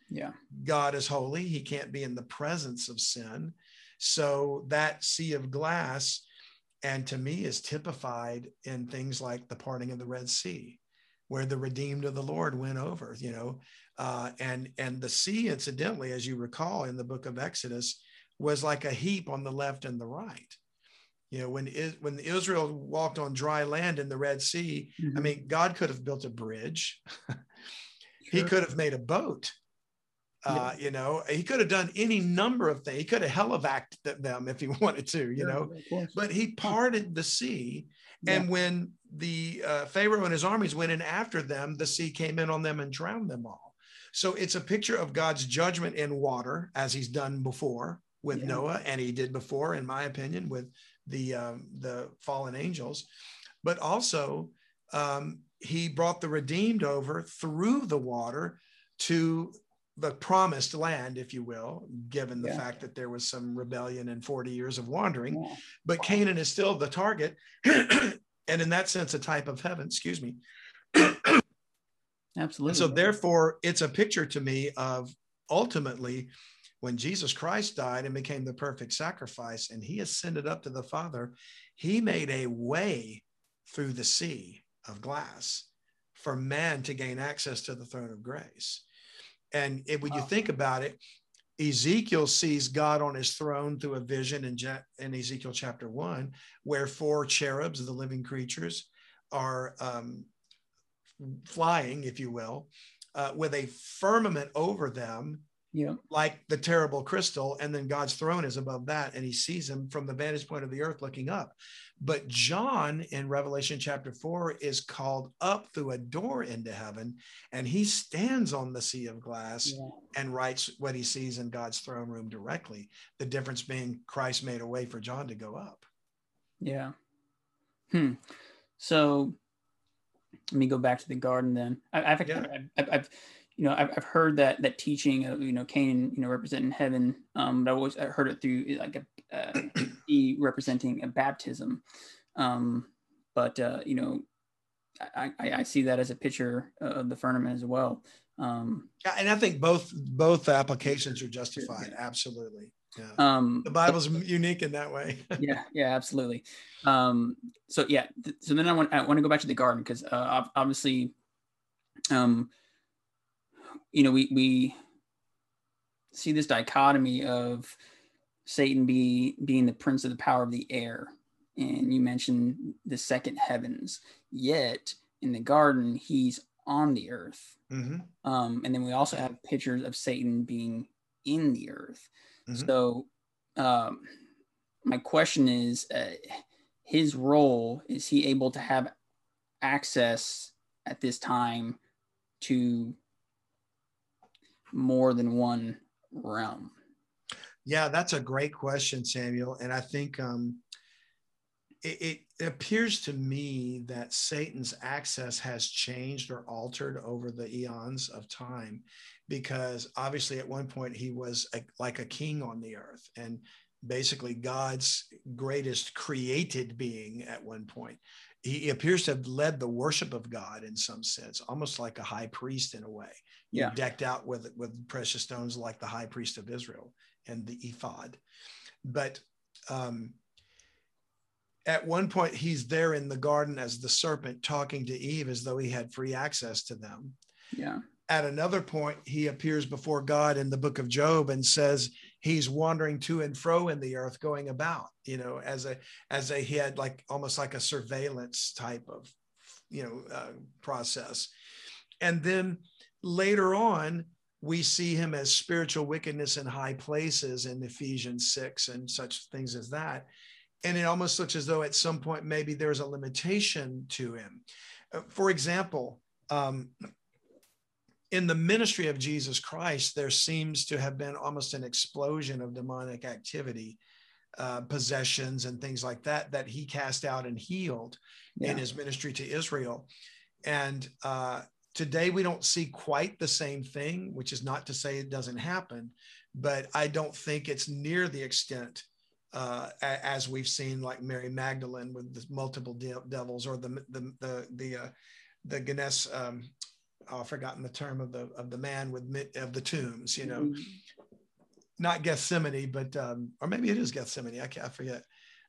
Yeah. God is holy. He can't be in the presence of sin. So that sea of glass, and to me, is typified in things like the parting of the Red Sea, where the redeemed of the Lord went over, you know. Uh, and and the sea, incidentally, as you recall in the book of Exodus, was like a heap on the left and the right you know when when israel walked on dry land in the red sea mm-hmm. i mean god could have built a bridge sure. he could have made a boat uh, yeah. you know he could have done any number of things he could have helivaced them if he wanted to you know but he parted the sea yeah. and when the uh, pharaoh and his armies went in after them the sea came in on them and drowned them all so it's a picture of god's judgment in water as he's done before with yeah. noah and he did before in my opinion with the um, the fallen angels, but also um, he brought the redeemed over through the water to the promised land, if you will, given the yeah. fact that there was some rebellion and 40 years of wandering. Yeah. But Canaan is still the target, and in that sense, a type of heaven. Excuse me. Absolutely. so, therefore, it's a picture to me of ultimately when Jesus Christ died and became the perfect sacrifice and he ascended up to the Father, he made a way through the sea of glass for man to gain access to the throne of grace. And when you think about it, Ezekiel sees God on his throne through a vision in, in Ezekiel chapter one, where four cherubs, the living creatures, are um, flying, if you will, uh, with a firmament over them yeah. like the terrible crystal. And then God's throne is above that, and he sees him from the vantage point of the earth looking up. But John in Revelation chapter four is called up through a door into heaven, and he stands on the sea of glass yeah. and writes what he sees in God's throne room directly. The difference being Christ made a way for John to go up. Yeah. Hmm. So let me go back to the garden then. I, have yeah. I've, I've, you know, I've, I've heard that that teaching of you know Canaan, you know, representing heaven. Um, but I always I heard it through like a uh, representing a baptism. Um, but uh, you know, I, I, I see that as a picture of the firmament as well. Um, yeah, and I think both both applications are justified. Yeah. Absolutely. Yeah. Um, the Bible's but, unique in that way. yeah, yeah, absolutely. Um, so yeah, th- so then I want I want to go back to the garden because uh, obviously, um, you know, we we see this dichotomy of Satan be being the prince of the power of the air, and you mentioned the second heavens. Yet in the garden, he's on the earth, mm-hmm. um, and then we also have pictures of Satan being in the earth. Mm-hmm. So, um, my question is, uh, his role is he able to have access at this time to more than one realm? Yeah, that's a great question, Samuel. And I think um, it, it, appears to me that Satan's access has changed or altered over the eons of time, because obviously at one point he was a, like a king on the earth and basically God's greatest created being at one point. He appears to have led the worship of God in some sense, almost like a high priest in a way yeah. decked out with with precious stones like the high priest of Israel and the ephod. But um, at one point, he's there in the garden as the serpent talking to Eve as though he had free access to them. Yeah. At another point, he appears before God in the book of Job and says he's wandering to and fro in the earth, going about, you know, as a as a he had like almost like a surveillance type of, you know, uh, process. And then later on, we see him as spiritual wickedness in high places in Ephesians 6 and such things as that. And it almost looks as though at some point maybe there's a limitation to him. Uh, for example, um, in the ministry of Jesus Christ, there seems to have been almost an explosion of demonic activity, uh, possessions, and things like that, that he cast out and healed yeah. in his ministry to Israel. And uh, Today, we don't see quite the same thing, which is not to say it doesn't happen, but I don't think it's near the extent uh, as we've seen, like Mary Magdalene with the multiple de- devils, or the the the the uh, the Ganes. Um, I've forgotten the term of the of the man with of the tombs. You know, mm-hmm. not Gethsemane, but um, or maybe it is Gethsemane. I, can't, I forget.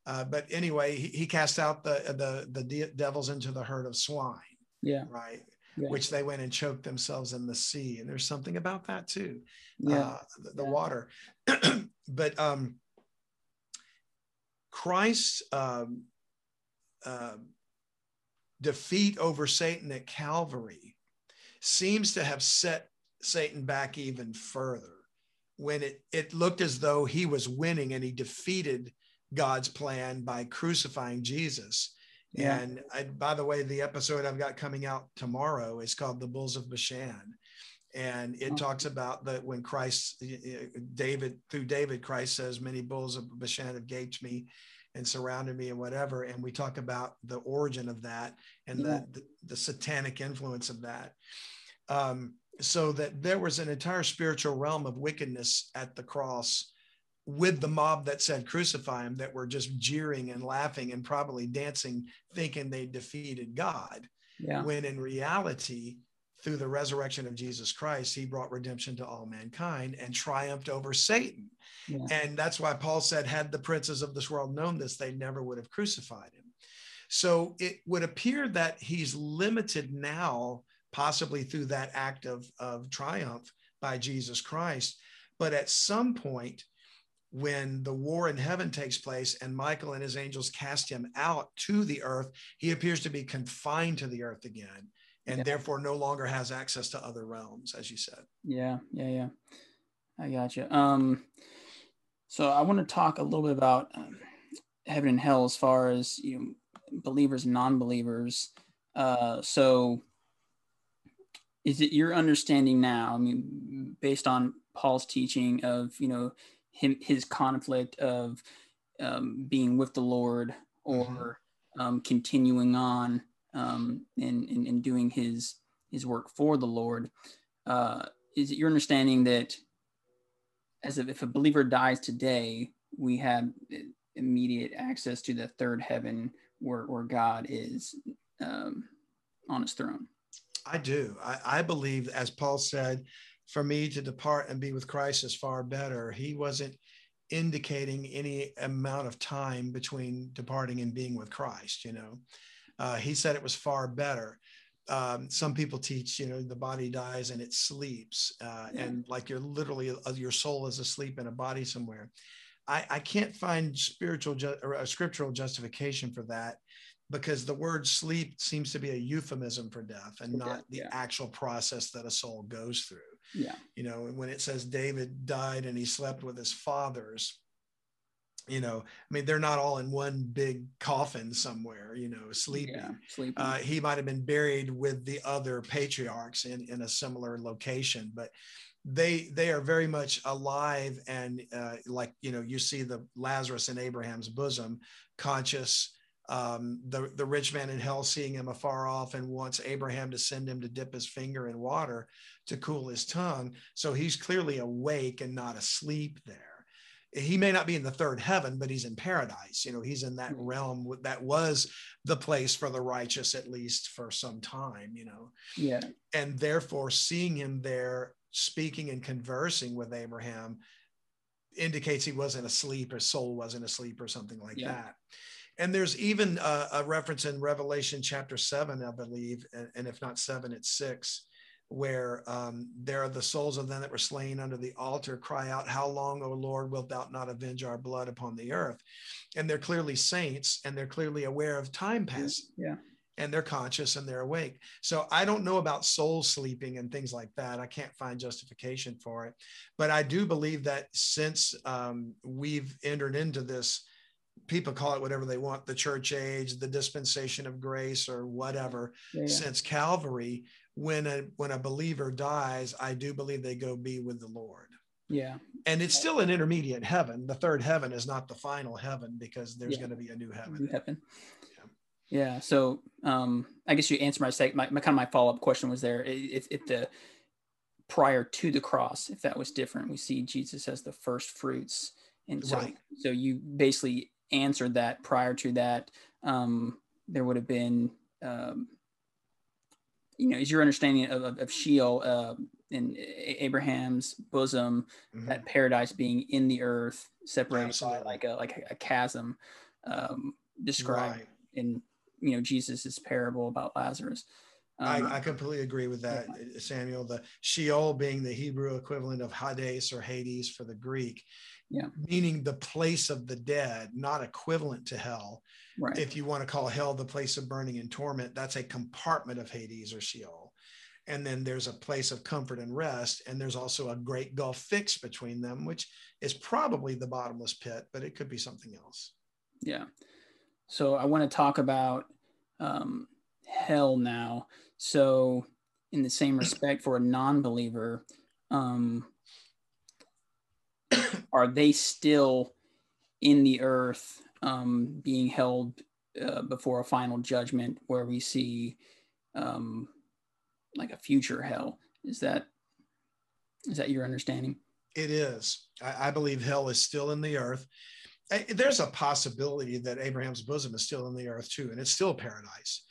Uh, but anyway, he, he cast out the the the de- devils into the herd of swine. Yeah. Right yeah. which they went and choked themselves in the sea. And there's something about that too, yeah. Uh, the, the yeah. water. but um, Christ's um, uh, defeat over Satan at Calvary seems to have set Satan back even further when it, it looked as though he was winning and he defeated God's plan by crucifying Jesus. Yeah. And I, by the way, the episode I've got coming out tomorrow is called The Bulls of Bashan. And it oh. talks about that when Christ, David, through David, Christ says, Many bulls of Bashan have gaped me. And surrounded me and whatever. And we talk about the origin of that and yeah. the, the, the satanic influence of that. Um, so that there was an entire spiritual realm of wickedness at the cross with the mob that said crucify him that were just jeering and laughing and probably dancing thinking they defeated god yeah. when in reality through the resurrection of jesus christ he brought redemption to all mankind and triumphed over satan. Yeah. and that's why paul said had the princes of this world known this they never would have crucified him. So it would appear that he's limited now possibly through that act of, of triumph by jesus christ. But at some point when the war in heaven takes place and Michael and his angels cast him out to the earth, he appears to be confined to the earth again and yeah. therefore no longer has access to other realms, as you said. Yeah, yeah, yeah. I got you. Um, so I want to talk a little bit about um, heaven and hell as far as you know, believers and non-believers. Uh, so is it your understanding now? I mean, based on Paul's teaching of you know him his conflict of um, being with the Lord or mm-hmm. um, continuing on um, and, and doing his his work for the Lord. Uh, is it your understanding that as if, if a believer dies today, we have immediate access to the third heaven where, where God is um, on his throne? I do. I, I believe, as Paul said, for me to depart and be with Christ is far better. He wasn't indicating any amount of time between departing and being with Christ, you know. Uh, he said it was far better. Um, some people teach, you know, the body dies and it sleeps, uh, yeah. and like you're literally uh, your soul is asleep in a body somewhere. I, I can't find spiritual ju- or a scriptural justification for that because the word sleep seems to be a euphemism for death and not the yeah. actual process that a soul goes through. Yeah. You know, when it says David died and he slept with his fathers, you know, I mean, they're not all in one big coffin somewhere, you know, sleeping. Yeah, sleeping. Uh, he might have been buried with the other patriarchs in, in a similar location, but they they are very much alive and uh, like you know you see the Lazarus in Abraham's bosom, conscious, um, the, the rich man in hell seeing him afar off and wants Abraham to send him to dip his finger in water to cool his tongue. So he's clearly awake and not asleep there. He may not be in the third heaven, but he's in paradise. You know, he's in that hmm. realm that was the place for the righteous, at least for some time, you know. Yeah. And therefore, seeing him there speaking and conversing with Abraham indicates he wasn't asleep, his soul wasn't asleep, or something like yeah. that. And there's even a, a, reference in Revelation chapter seven, I believe, and, and if not seven, it's six, where um, there are the souls of them that were slain under the altar cry out, How long, O Lord, wilt thou not avenge our blood upon the earth? And they're clearly saints and they're clearly aware of time passing. Yeah. And they're conscious and they're awake. So I don't know about soul sleeping and things like that. I can't find justification for it. But I do believe that since um, we've entered into this people call it whatever they want the church age the dispensation of grace or whatever yeah, since calvary when a when a believer dies i do believe they go be with the lord. Yeah. And it's still an intermediate heaven. The third heaven is not the final heaven because there's yeah. going to be a new heaven. New heaven. Yeah. yeah so um i guess you answered my, my, my kind of my follow-up question was there. If, if the prior to the cross if that was different we see jesus as the first fruits. And so right. so you basically answered that prior to that, um, there would have been, um, you know, is your understanding of, of, of Sheol uh, in Abraham's bosom, mm-hmm. that paradise being in the earth, separated Absolutely. by like a like a chasm, um, described right. in you know Jesus's parable about Lazarus. Um, I, I, completely agree with that, yeah. Samuel. The Sheol being the Hebrew equivalent of Hades or Hades for the Greek yeah. meaning the place of the dead, not equivalent to hell. Right. If you want to call hell the place of burning and torment, that's a compartment of Hades or Sheol. And then there's a place of comfort and rest. And there's also a great gulf fixed between them, which is probably the bottomless pit, but it could be something else. Yeah. So I want to talk about um, hell now. So, in the same respect, for a non believer, um, are they still in the earth um, being held uh, before a final judgment where we see um, like a future hell. Is that is that your understanding? It is. I, I believe hell is still in the earth. I, there's a possibility that Abraham's bosom is still in the earth too, and it's still paradise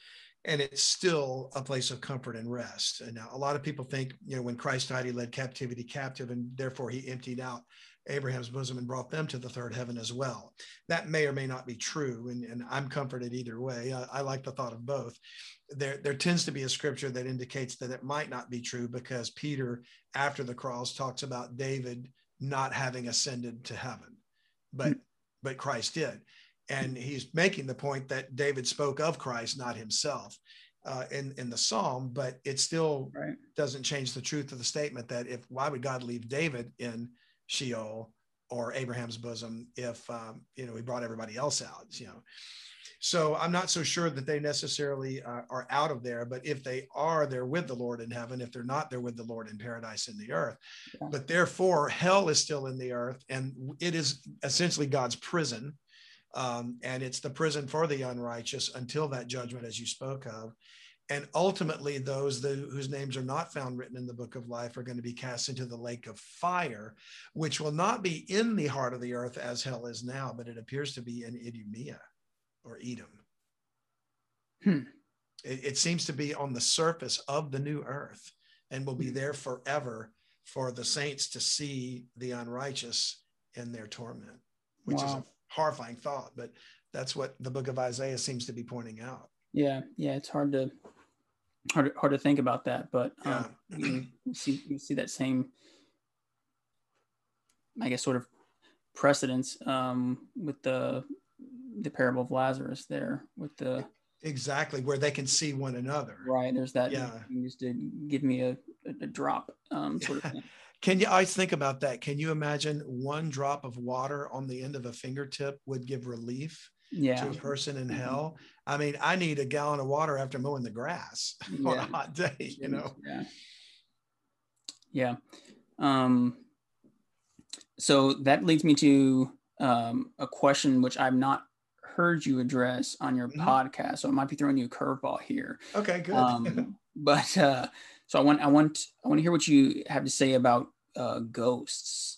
and it's still a place of comfort and rest. And now a lot of people think, you know, when Christ died, he led captivity captive, and therefore he emptied out Abraham's bosom and brought them to the third heaven as well. That may or may not be true, and, and I'm comforted either way. I, I like the thought of both. There, there tends to be a scripture that indicates that it might not be true because Peter, after the cross, talks about David not having ascended to heaven, but mm-hmm. but Christ did and he's making the point that David spoke of Christ, not himself, uh, in in the psalm. But it still right. doesn't change the truth of the statement that if why would God leave David in Sheol or Abraham's bosom if um, you know we brought everybody else out? You know. So I'm not so sure that they necessarily uh, are out of there, but if they are, they're with the Lord in heaven. If they're not, they're with the Lord in paradise in the earth. Yeah. But therefore, hell is still in the earth, and it is essentially God's prison um, and it's the prison for the unrighteous until that judgment, as you spoke of. And ultimately, those the, whose names are not found written in the book of life are going to be cast into the lake of fire, which will not be in the heart of the earth as hell is now, but it appears to be in Idumea or Edom. Hmm. It, it seems to be on the surface of the new earth and will be hmm. there forever for the saints to see the unrighteous in their torment, which wow. is a horrifying thought, but that's what the book of Isaiah seems to be pointing out. Yeah, yeah, it's hard to hard hard to think about that, but um, yeah. you, you see you see that same, I guess, sort of precedence um, with the the parable of Lazarus there with the exactly where they can see one another. Right. There's that. Yeah. Just to give me a, a drop um, sort of thing. Can you? I think about that. Can you imagine one drop of water on the end of a fingertip would give relief yeah. to a person in mm-hmm. hell? I mean, I need a gallon of water after mowing the grass yeah. on a hot day. You know. Yeah. Yeah. Um, so that leads me to um, a question which I've not heard you address on your mm-hmm. podcast, so I might be throwing you a curveball here. Okay, good. um, but uh, so I want I want I want to hear what you have to say about uh, ghosts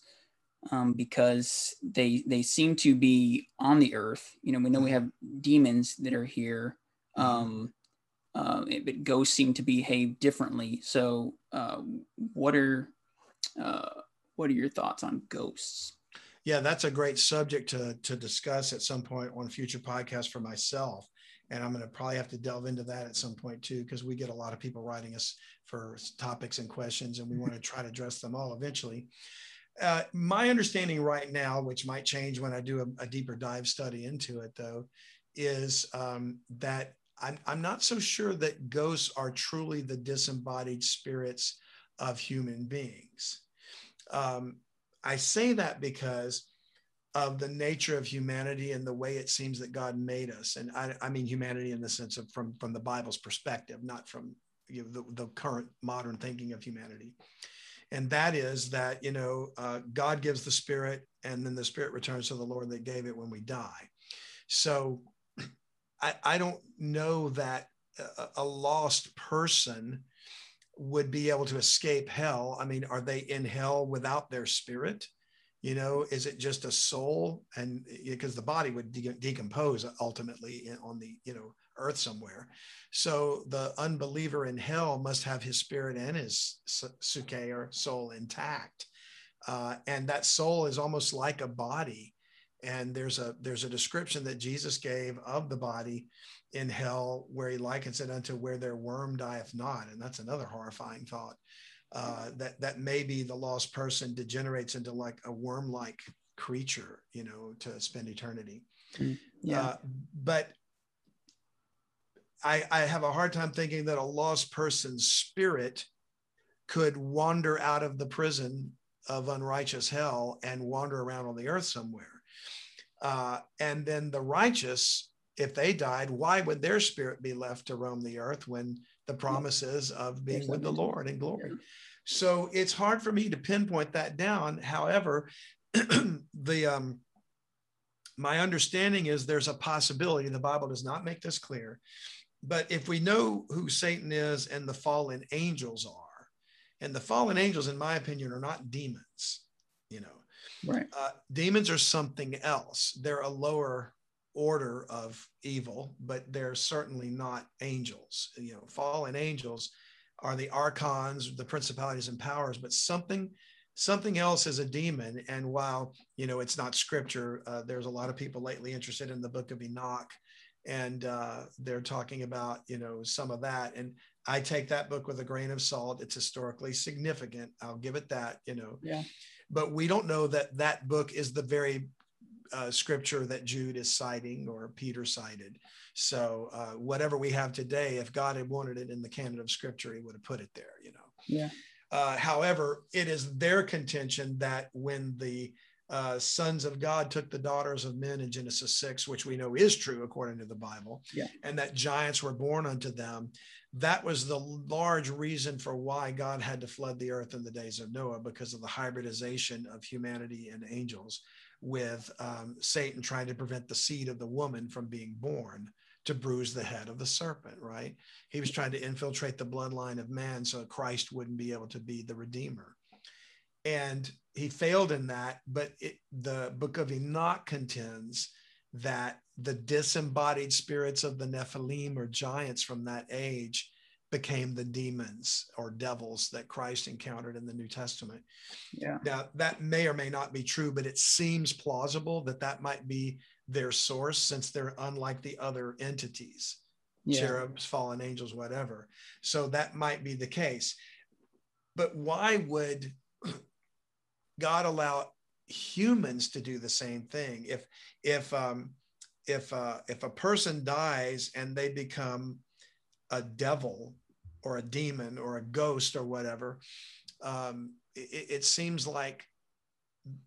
um, because they they seem to be on the earth. You know, we know we have demons that are here, um, uh, but ghosts seem to behave differently. So, uh, what are uh, what are your thoughts on ghosts? Yeah, that's a great subject to to discuss at some point on a future podcast for myself and I'm going to probably have to delve into that at some point too, because we get a lot of people writing us for topics and questions, and we want to try to address them all eventually. Uh, my understanding right now, which might change when I do a, a deeper dive study into it, though, is um, that I'm, I'm not so sure that ghosts are truly the disembodied spirits of human beings. Um, I say that because of the nature of humanity and the way it seems that God made us. And I, I mean humanity in the sense of from, from the Bible's perspective, not from you know, the, the current modern thinking of humanity. And that is that, you know, uh, God gives the spirit and then the spirit returns to the Lord that gave it when we die. So I, I don't know that a, a lost person would be able to escape hell. I mean, are they in hell without their spirit? you know is it just a soul and because the body would de- decompose ultimately on the you know earth somewhere so the unbeliever in hell must have his spirit and his psuche or soul intact uh, and that soul is almost like a body and there's a there's a description that jesus gave of the body in hell where he likens it unto where their worm dieth not and that's another horrifying thought uh, that that maybe the lost person degenerates into like a worm-like creature, you know, to spend eternity. Mm, yeah. Uh, but I, I have a hard time thinking that a lost person's spirit could wander out of the prison of unrighteous hell and wander around on the earth somewhere. Uh, and then the righteous, if they died, why would their spirit be left to roam the earth when the promises of being with the Lord in glory. So it's hard for me to pinpoint that down. However, the um, my understanding is there's a possibility, the Bible does not make this clear, but if we know who Satan is and the fallen angels are, and the fallen angels, in my opinion, are not demons, you know. Right. Uh, demons are something else. They're a lower order of evil, but they're certainly not angels. You know, fallen angels are the archons, the principalities and powers, but something something else is a demon. And while you know it's not scripture, uh, there's a lot of people lately interested in the Book of Enoch, and uh, they're talking about you know some of that. And I take that book with a grain of salt. It's historically significant. I'll give it that. You know. Yeah. But we don't know that that book is the very uh, scripture that Jude is citing or Peter cited. So uh, whatever we have today, if God had wanted it in the canon of scripture, he would have put it there, you know. Yeah. Uh, however, it is their contention that when the uh, sons of God took the daughters of men in Genesis 6, which we know is true according to the Bible, yeah. and that giants were born unto them. That was the large reason for why God had to flood the earth in the days of Noah because of the hybridization of humanity and angels with um, Satan trying to prevent the seed of the woman from being born to bruise the head of the serpent, right? He was trying to infiltrate the bloodline of man so Christ wouldn't be able to be the redeemer. And he failed in that, but it, the book of Enoch contends that the disembodied spirits of the Nephilim or giants from that age became the demons or devils that Christ encountered in the New Testament. Yeah. Now, that may or may not be true, but it seems plausible that that might be their source since they're unlike the other entities, yeah. cherubs, fallen angels, whatever. So that might be the case. But why would God allow humans to do the same thing? If if um, if uh, if a person dies and they become a devil or a demon or a ghost or whatever, um, it, it, seems like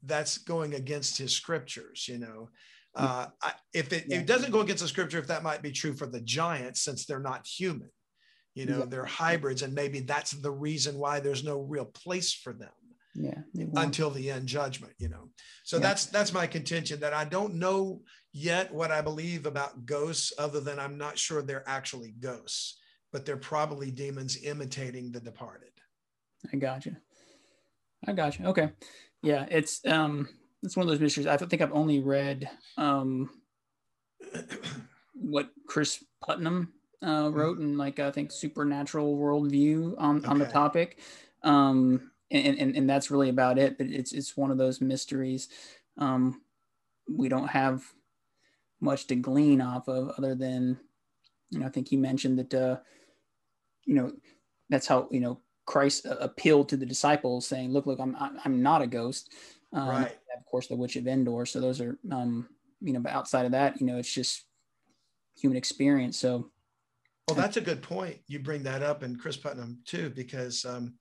that's going against his scriptures. You know, uh, I, if it, yeah. it, doesn't go against the scripture, if that might be true for the giants, since they're not human, you know, yeah. they're hybrids, and maybe that's the reason why there's no real place for them. Yeah, until the end judgment, you know. So yeah. that's that's my contention that I don't know yet what I believe about ghosts, other than I'm not sure they're actually ghosts, but they're probably demons imitating the departed. I got you. I got you. Okay. Yeah, it's um it's one of those mysteries. I think I've only read um what Cris Putnam uh, wrote in like I think supernatural worldview on, okay. on the topic. Um and, and, and that's really about it. But it's it's one of those mysteries. Um, we don't have much to glean off of other than you know I think he mentioned that uh, you know that's how you know Christ appealed to the disciples, saying, "Look, look, I'm I'm not a ghost." Um, right. Of course, the Witch of Endor. So those are um, you know, but outside of that, you know, it's just human experience. So. Well, that's a good point. You bring that up, and Cris Putnam too, because um,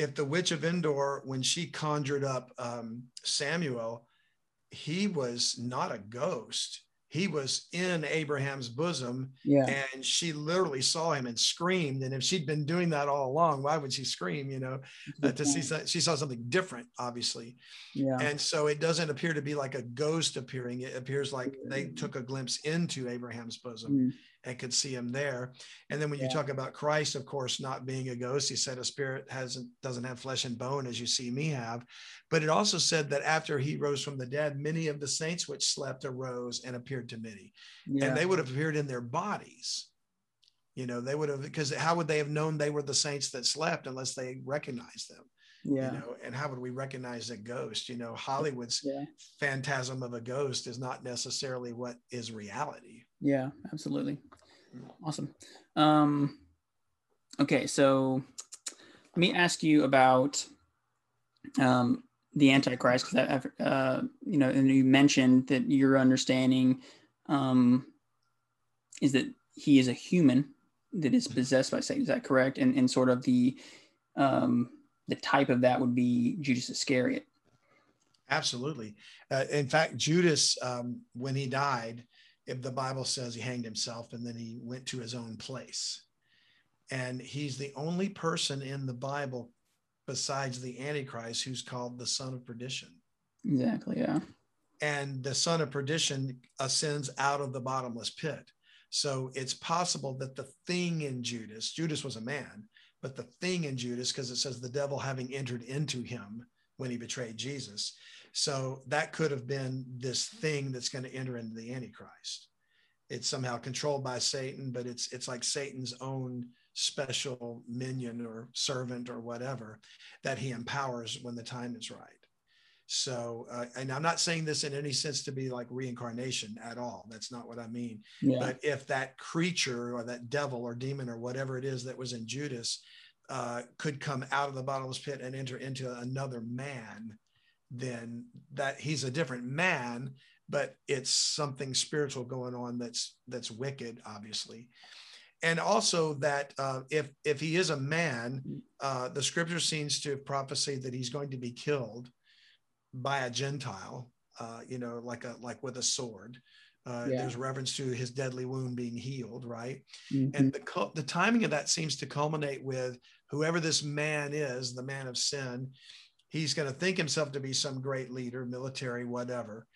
if the witch of Endor, when she conjured up um, Samuel, he was not a ghost. He was in Abraham's bosom, yeah. and she literally saw him and screamed. And if she'd been doing that all along, why would she scream? You know, uh, to see she saw something different, obviously. Yeah. And so it doesn't appear to be like a ghost appearing. It appears like they took a glimpse into Abraham's bosom. Mm and could see him there. And then when yeah. you talk about Christ, of course, not being a ghost, he said a spirit hasn't doesn't have flesh and bone as you see me have. But it also said that after he rose from the dead, many of the saints which slept arose and appeared to many. Yeah. And they would have appeared in their bodies. You know, they would have because how would they have known they were the saints that slept unless they recognized them? yeah you know and how would we recognize a ghost you know hollywood's yeah. phantasm of a ghost is not necessarily what is reality yeah absolutely Awesome. Um, okay, so let me ask you about um, the Antichrist, because uh, you know, and you mentioned that your understanding um, is that he is a human that is possessed by Satan. Is that correct? And and sort of the um, the type of that would be Judas Iscariot. Absolutely. Uh, in fact, Judas, um, when he died, if the Bible says he hanged himself and then he went to his own place. And he's the only person in the Bible besides the Antichrist who's called the son of perdition. Exactly. Yeah. and the son of perdition ascends out of the bottomless pit. So it's possible that the thing in Judas, Judas was a man, but the thing in Judas, because it says the devil having entered into him when he betrayed Jesus. So that could have been this thing that's going to enter into the Antichrist. It's somehow controlled by Satan, but it's it's like Satan's own special minion or servant or whatever that he empowers when the time is right. So, uh, and I'm not saying this in any sense to be like reincarnation at all. That's not what I mean. Yeah. But if that creature or that devil or demon or whatever it is that was in Judas uh, could come out of the bottomless pit and enter into another man, then that he's a different man, but it's something spiritual going on that's that's wicked, obviously. And also that uh, if if he is a man, uh, the scripture seems to prophesy that he's going to be killed by a Gentile, uh, you know, like a like with a sword. Uh, yeah. There's reference to his deadly wound being healed, right? Mm-hmm. And the the timing of that seems to culminate with whoever this man is, the man of sin. He's going to think himself to be some great leader, military, whatever.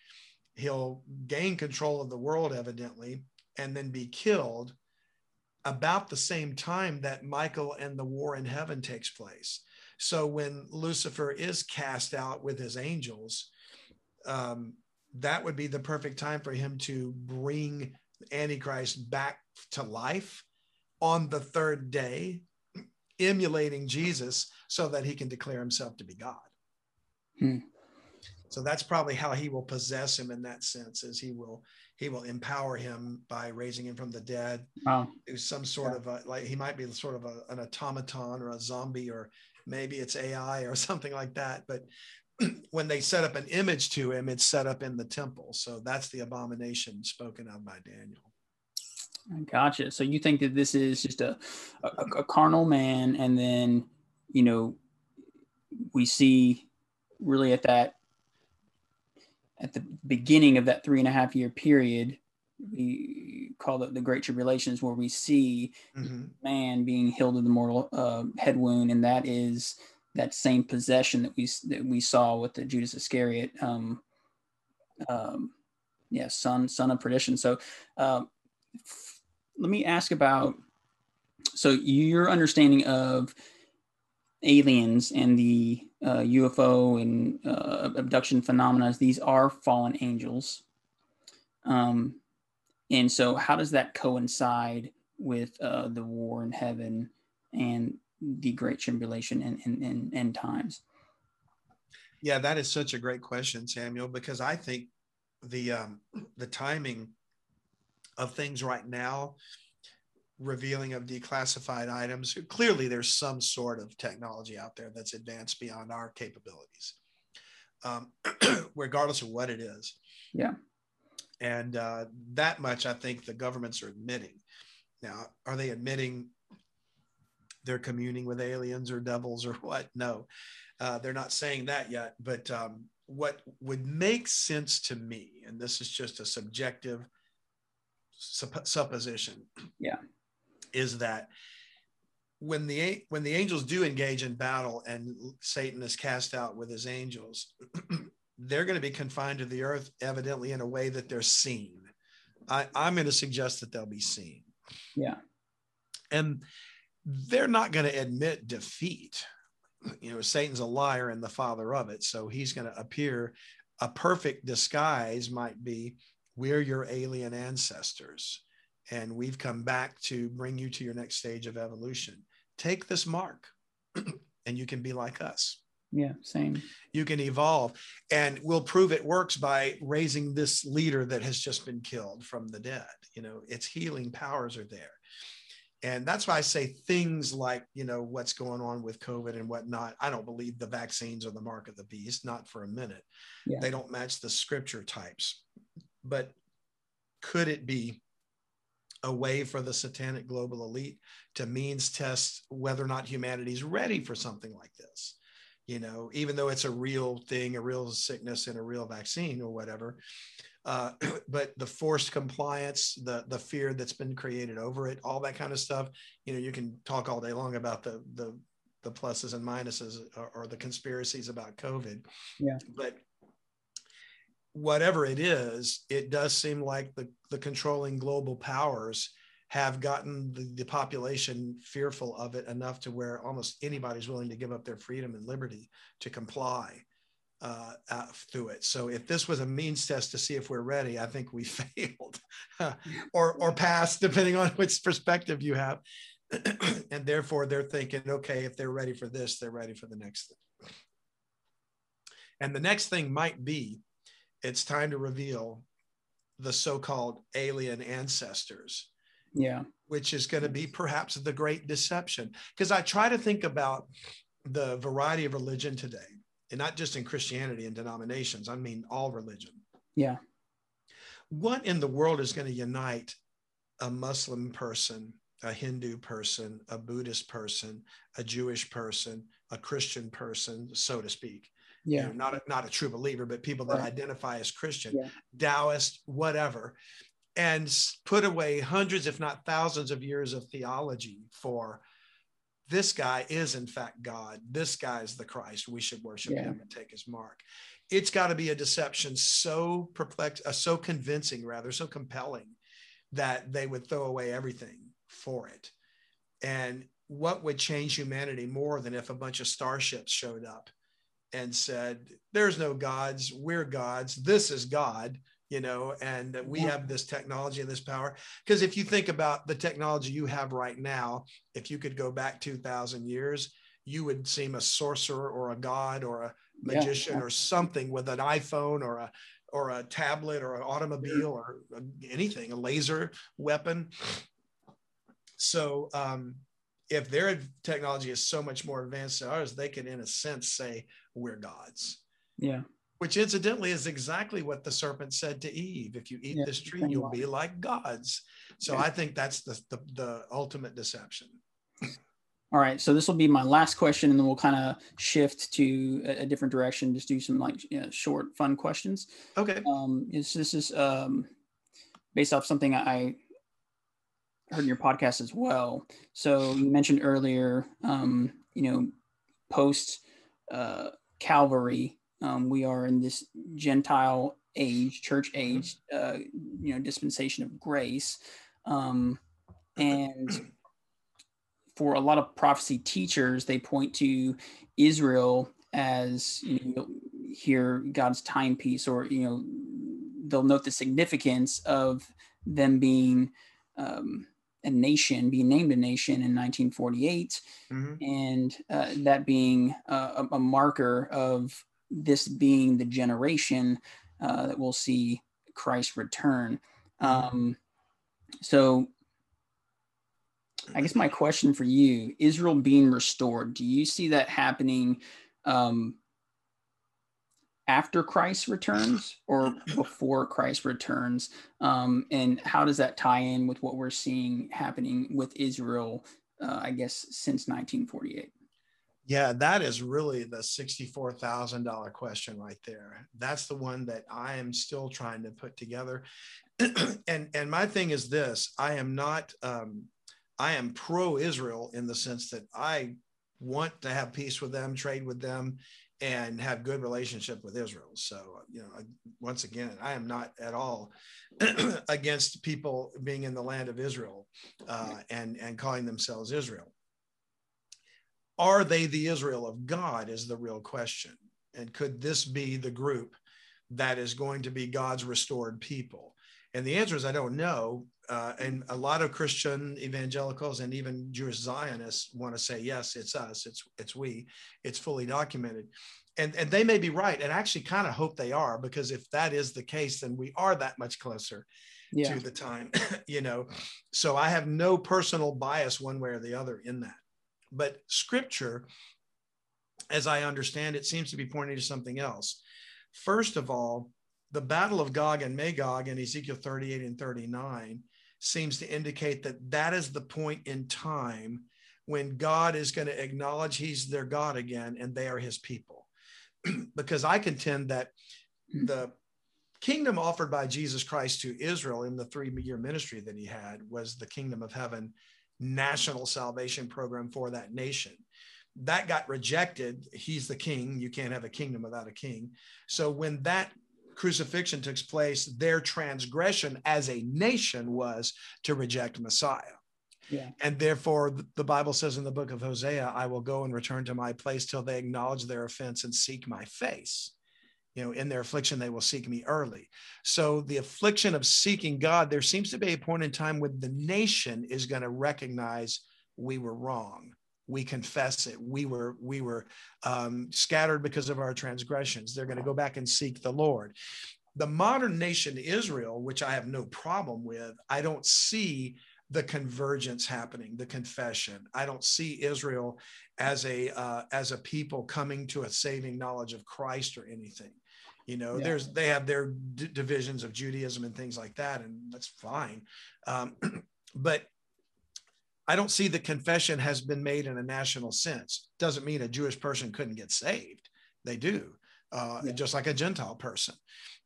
He'll gain control of the world, evidently, and then be killed about the same time that Michael and the war in heaven takes place. So when Lucifer is cast out with his angels, um, that would be the perfect time for him to bring Antichrist back to life on the third day, emulating Jesus so that he can declare himself to be God. Hmm. So that's probably how he will possess him in that sense, is he will he will empower him by raising him from the dead. Wow. Do some sort yeah. of a, like he might be sort of a, an automaton or a zombie or maybe it's AI or something like that. But when they set up an image to him, it's set up in the temple. So that's the abomination spoken of by Daniel. Gotcha. So you think that this is just a, a, a carnal man, and then you know we see really at that at the beginning of that three and a half year period we call it the Great Tribulations, where we see mm-hmm. man being healed of the mortal uh, head wound, and that is that same possession that we that we saw with the Judas Iscariot, um, um, yeah, son son of perdition. So, um, f- let me ask about so your understanding of aliens and the uh, UFO and uh, abduction phenomena. These are fallen angels. Um, and so, how does that coincide with uh, the war in heaven and the great tribulation and, end times? Yeah, that is such a great question, Samuel, because I think the um, the timing of things right now, revealing of declassified items. Clearly, there's some sort of technology out there that's advanced beyond our capabilities, um, regardless of what it is. Yeah. And uh, that much I think the governments are admitting. Now, are they admitting they're communing with aliens or devils or what? No, uh, they're not saying that yet. But um, what would make sense to me, and this is just a subjective supp- supposition, yeah, is that when the when the angels do engage in battle and Satan is cast out with his angels, they're going to be confined to the earth, evidently, in a way that they're seen. I, I'm going to suggest that they'll be seen. Yeah. And they're not going to admit defeat. You know, Satan's a liar and the father of it. So he's going to appear. A perfect disguise might be we're your alien ancestors, and we've come back to bring you to your next stage of evolution. Take this mark, and you can be like us. Yeah, same. You can evolve. And we'll prove it works by raising this leader that has just been killed from the dead. You know, its healing powers are there. And that's why I say things like, you know, what's going on with COVID and whatnot. I don't believe the vaccines are the mark of the beast, not for a minute. Yeah. They don't match the scripture types. But could it be a way for the satanic global elite to means test whether or not humanity is ready for something like this? you know, even though it's a real thing, a real sickness and a real vaccine or whatever. Uh, but the forced compliance, the the fear that's been created over it, all that kind of stuff. You know, you can talk all day long about the the the pluses and minuses or, or the conspiracies about COVID. Yeah. But whatever it is, it does seem like the, the controlling global powers have gotten the, the, population fearful of it enough to where almost anybody's willing to give up their freedom and liberty to comply uh, uh, through it. So if this was a means test to see if we're ready, I think we failed or, or passed, depending on which perspective you have. and therefore they're thinking, okay, if they're ready for this, they're ready for the next thing. And the next thing might be it's time to reveal the so-called alien ancestors yeah. which is going to be perhaps the great deception. Because i try to think about the variety of religion today and not just in christianity and denominations i mean all religion. Yeah. What in the world is going to unite a muslim person a hindu person a buddhist person a jewish person a christian person so to speak yeah. You know, not a, not a true believer, but people that right. identify as Christian, yeah. Taoist, whatever, and put away hundreds, if not thousands, of years of theology for this guy is in fact God. This guy is the Christ. We should worship yeah. him and take his mark. It's got to be a deception so perplex, uh, so convincing, rather, so compelling that they would throw away everything for it. And what would change humanity more than if a bunch of starships showed up and said, There's no gods, we're gods, this is God, you know, and we have this technology and this power. Because if you think about the technology you have right now, if you could go back 2,000 years, you would seem a sorcerer or a god or a magician yeah. or something with an iPhone or a or a tablet or an automobile or anything, a laser weapon. So um, if their technology is so much more advanced than ours, they can, in a sense, say we're gods. Yeah. Which incidentally is exactly what the serpent said to Eve. If you eat yeah, this tree, you'll be like gods. So yeah. I think that's the, the, the ultimate deception. All right, so this will be my last question, and then we'll kind of shift to a, a, different direction. Just do some like you know, short, fun questions. Okay. Um, is this is um, based off something I heard in your podcast as well. So you mentioned earlier, um, you know, post uh, Calvary, um, we are in this Gentile age, church age, uh, you know, dispensation of grace, um, and for a lot of prophecy teachers, they point to Israel as you know, here God's timepiece, or you know, they'll note the significance of them being um, a nation, being named a nation in 1948, mm-hmm. and uh, that being uh, a, a, marker of this being the generation uh, that will see Christ return. Mm-hmm. Um, so, I guess my question for you Israel being restored, do you see that happening um, after Christ returns or before Christ returns? Um, and how does that tie in with what we're seeing happening with Israel, uh, I guess, since 1948? Yeah, that is really the $64,000 question right there. That's the one that I am still trying to put together. and and my thing is this, I am not um, I am pro Israel in the sense that I want to have peace with them, trade with them, and have good relationship with Israel. So, you know, once again, I am not at all against people being in the land of Israel uh, and and calling themselves Israel. Are they the Israel of God? Is the real question. And could this be the group that is going to be God's restored people? And the answer is I don't know. Uh, and a lot of Christian evangelicals and even Jewish Zionists want to say, yes, it's us, it's it's we, it's fully documented. And, and they may be right. And I actually kind of hope they are, because if that is the case, then we are that much closer yeah. to the time, you know. So I have no personal bias one way or the other in that. But scripture, as I understand it, seems to be pointing to something else. First of all, the battle of Gog and Magog in Ezekiel 38 and 39 seems to indicate that that is the point in time when God is going to acknowledge he's their God again and they are his people. because I contend that the kingdom offered by Jesus Christ to Israel in the three year ministry that he had was the kingdom of heaven national salvation program for that nation. That got rejected. He's the king. You can't have a kingdom without a king. So when that crucifixion took place, their transgression as a nation was to reject Messiah. Yeah. And therefore, the Bible says in the book of Hosea, I will go and return to my place till they acknowledge their offense and seek my face. You know, in their affliction, they will seek me early. So, the affliction of seeking God, there seems to be a point in time when the nation is going to recognize we were wrong. We confess it. We were we were um, scattered because of our transgressions. They're going to go back and seek the Lord. The modern nation Israel, which I have no problem with, I don't see the convergence happening, the confession. I don't see Israel as a uh, as a people coming to a saving knowledge of Christ or anything. You know, yeah. there's they have their d- divisions of Judaism and things like that, and that's fine. Um, but I don't see the confession has been made in a national sense. Doesn't mean a Jewish person couldn't get saved. They do, uh, yeah. just like a Gentile person.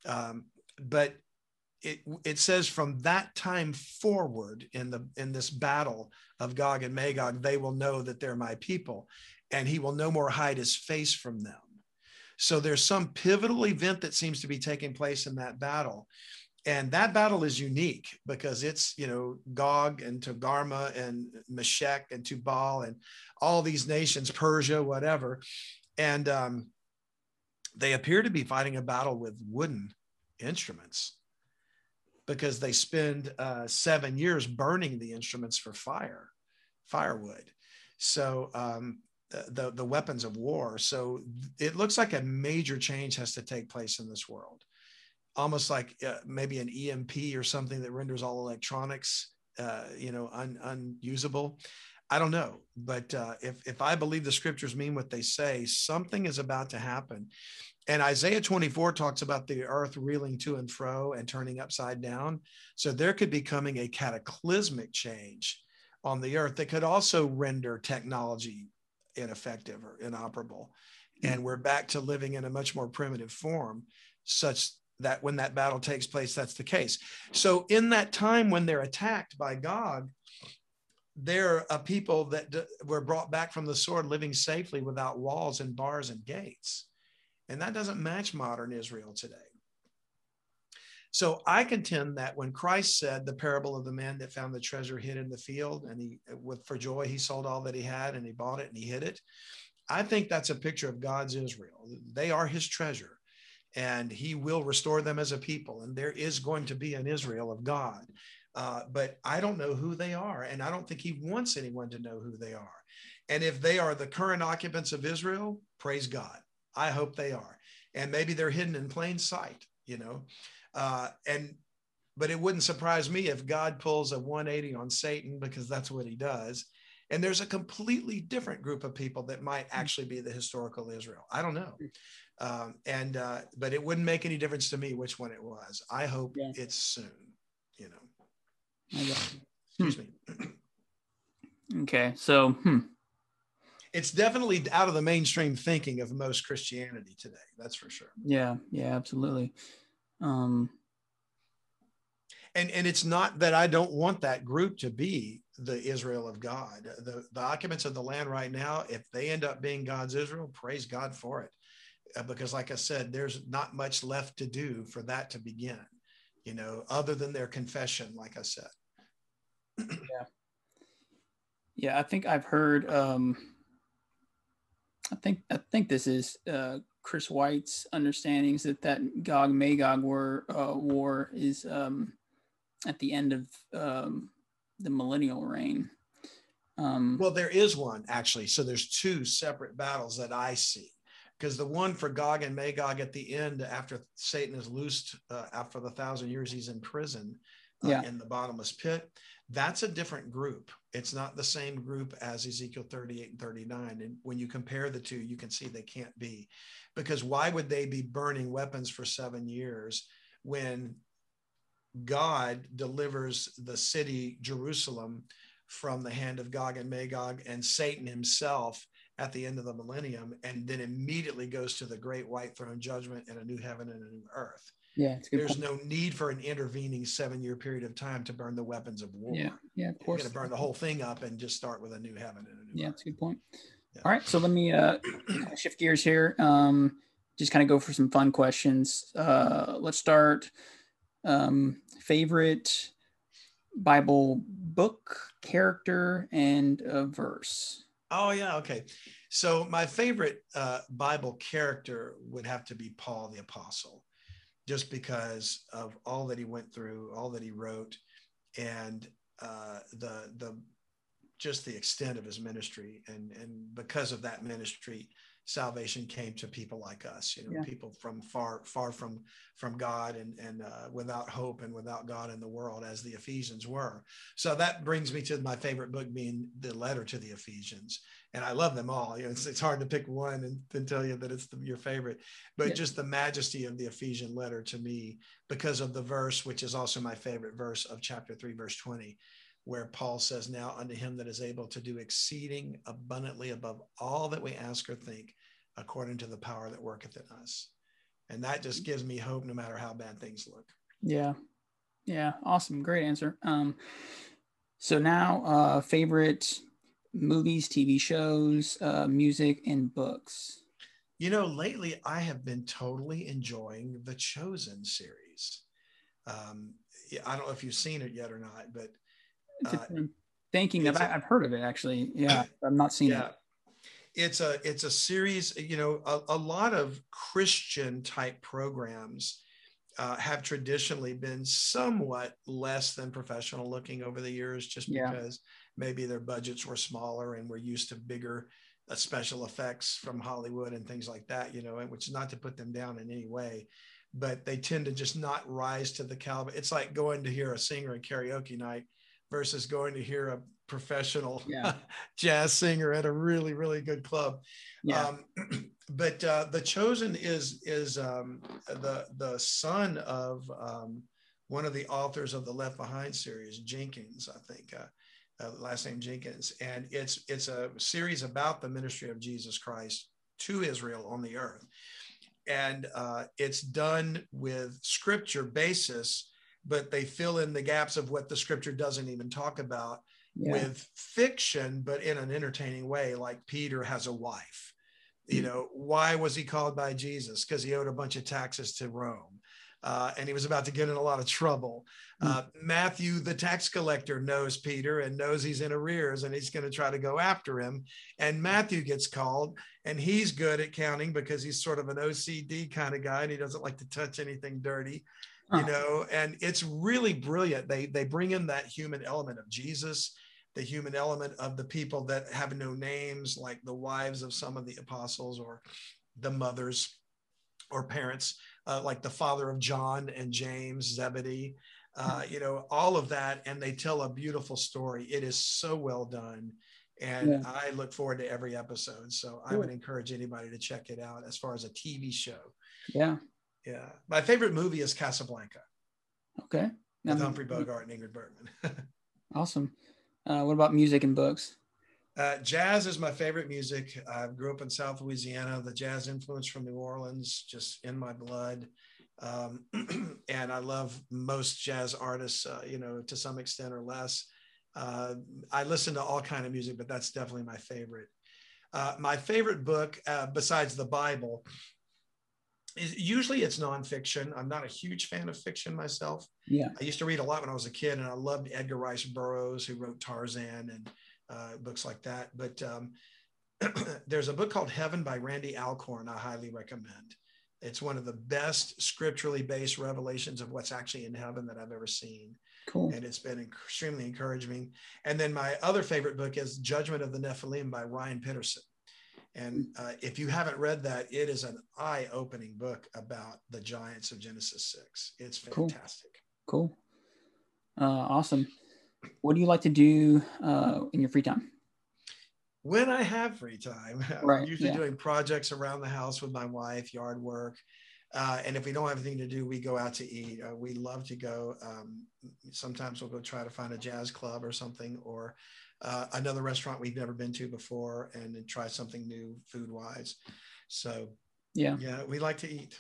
Um, but it, it says from that time forward in the in this battle of Gog and Magog, they will know that they're my people, and he will no more hide his face from them. So there's some pivotal event that seems to be taking place in that battle. And that battle is unique because it's, you know, Gog and Togarmah and Meshech and Tubal and all these nations, Persia, whatever. And um, they appear to be fighting a battle with wooden instruments because they spend uh, seven years burning the instruments for fire, firewood. So um, the, the weapons of war. So it looks like a major change has to take place in this world, almost like uh, maybe an EMP or something that renders all electronics, uh, you know, un, unusable. I don't know, but uh, if if I believe the scriptures mean what they say, something is about to happen. And Isaiah 24 talks about the earth reeling to and fro and turning upside down. So there could be coming a cataclysmic change on the earth that could also render technology ineffective or inoperable. Mm-hmm. And we're back to living in a much more primitive form, such that when that battle takes place, that's the case. So in that time when they're attacked by Gog, they're a people that d- were brought back from the sword living safely without walls and bars and gates. And that doesn't match modern Israel today. So I contend that when Christ said the parable of the man that found the treasure hid in the field and he with for joy he sold all that he had and he bought it and he hid it. I think that's a picture of God's Israel. They are his treasure and he will restore them as a people and there is going to be an Israel of God. Uh, but I don't know who they are and I don't think he wants anyone to know who they are. And if they are the current occupants of Israel, praise God. I hope they are. And maybe they're hidden in plain sight, you know. Uh, and but it wouldn't surprise me if God pulls a 180 on Satan because that's what he does. And there's a completely different group of people that might actually be the historical Israel. I don't know. Um, and uh, but it wouldn't make any difference to me which one it was. I hope yeah. it's soon, you know. Excuse me. okay. So hmm it's definitely out of the mainstream thinking of most Christianity today. That's for sure. Yeah, yeah, absolutely. Um, and and it's not that I don't want that group to be the Israel of God. The the occupants of the land right now, if they end up being God's Israel, praise God for it. Uh, because like I said, there's not much left to do for that to begin, you know, other than their confession, like I said. yeah. Yeah, I think I've heard um I think I think this is uh, Chris White's understandings that that Gog Magog war uh, war is um, at the end of um, the millennial reign. Um, well, there is one actually. So there's two separate battles that I see. Because the one for Gog and Magog at the end, after Satan is loosed uh, after the thousand years he's in prison uh, yeah. in the bottomless pit, that's a different group. It's not the same group as Ezekiel 38 and 39. And when you compare the two, you can see they can't be. Because why would they be burning weapons for seven years when God delivers the city, Jerusalem, from the hand of Gog and Magog and Satan himself at the end of the millennium, and then immediately goes to the great white throne judgment and a new heaven and a new earth? Yeah, there's point. no need for an intervening seven year period of time to burn the weapons of war. Yeah, yeah, of course. You're going to burn the whole thing up and just start with a new heaven and a new. Yeah, earth. that's a good point. Yeah. All right, so let me uh, shift gears here. Um, just kind of go for some fun questions. Uh, let's start. Um, favorite Bible book, character, and a verse. Oh yeah, okay. So my favorite uh, Bible character would have to be Paul the Apostle, just because of all that he went through, all that he wrote, and uh, the the just the extent of his ministry, and and because of that ministry, salvation came to people like us you know yeah. people from far far from from god and and uh, without hope and without god in the world as the ephesians were so that brings me to my favorite book being the letter to the ephesians and i love them all you know it's, it's hard to pick one and then tell you that it's the, your favorite but yeah. just the majesty of the ephesian letter to me because of the verse which is also my favorite verse of chapter 3 verse 20 where Paul says, Now unto him that is able to do exceeding abundantly above all that we ask or think, according to the power that worketh in us. And that just gives me hope no matter how bad things look. Yeah. Yeah. Awesome. Great answer. Um, so now, uh, favorite movies, TV shows, uh, music, and books. You know, lately I have been totally enjoying the Chosen series. Um, I don't know if you've seen it yet or not, but uh, thinking of, I've heard of it actually. Yeah, I've not seen yeah. it it's a it's a series you know a, a lot of christian type programs uh, have traditionally been somewhat less than professional looking over the years just because yeah. maybe their budgets were smaller and we're used to bigger uh, special effects from hollywood and things like that you know which is not to put them down in any way but they tend to just not rise to the caliber it's like going to hear a singer at karaoke night versus going to hear a professional yeah. jazz singer at a really really good club yeah. Um, but uh, the chosen is is um, the the son of um, one of the authors of the left behind series jenkins i think uh, uh, last name jenkins and it's it's a series about the ministry of jesus christ to israel on the earth and uh, it's done with scripture basis but they fill in the gaps of what the scripture doesn't even talk about yeah. with fiction, but in an entertaining way. Like Peter has a wife. You hmm. know, why was he called by Jesus? Because he owed a bunch of taxes to Rome. Uh, and he was about to get in a lot of trouble. Hmm. Uh, Matthew, the tax collector, knows Peter and knows he's in arrears and he's going to try to go after him. And Matthew gets called, and he's good at counting because he's sort of an OCD kind of guy and he doesn't like to touch anything dirty you know and it's really brilliant. They they bring in that human element of jesus the human element of the people that have no names like the wives of some of the apostles or the mothers or parents uh, like the father of john and james zebedee uh, you know all of that. And they tell a beautiful story. It is so well done. And yeah. i look forward to every episode. So i would encourage anybody to check it out as far as a tv show. Yeah yeah, my favorite movie is Casablanca. Okay. With um, Humphrey Bogart and Ingrid Bergman. awesome. Uh, what about music and books? Uh, jazz is my favorite music. I grew up in South Louisiana. The jazz influence from New Orleans just in my blood. Um, and I love most jazz artists, uh, you know, to some extent or less. Uh, I listen to all kind of music, but that's definitely my favorite. Uh, my favorite book, uh, besides the Bible, usually it's nonfiction. I'm not a huge fan of fiction myself. Yeah. I used to read a lot when I was a kid, and I loved Edgar Rice Burroughs, who wrote Tarzan and uh, books like that. But um, there's a book called Heaven by Randy Alcorn. I highly recommend. It's one of the best scripturally based revelations of what's actually in heaven that I've ever seen. Cool. And it's been extremely encouraging. And then my other favorite book is Judgment of the Nephilim by Ryan Pitterson. And uh, if you haven't read that, it is an eye opening book about the giants of Genesis 6. It's fantastic. Cool. cool. Uh, awesome. What do you like to do uh, in your free time? When I have free time, right. I'm usually yeah. doing projects around the house with my wife, yard work. Uh, and if we don't have anything to do, we go out to eat. Uh, we love to go. Um, sometimes we'll go try to find a jazz club or something, or uh, another restaurant we've never been to before and then try something new food wise. So, yeah, yeah, we like to eat.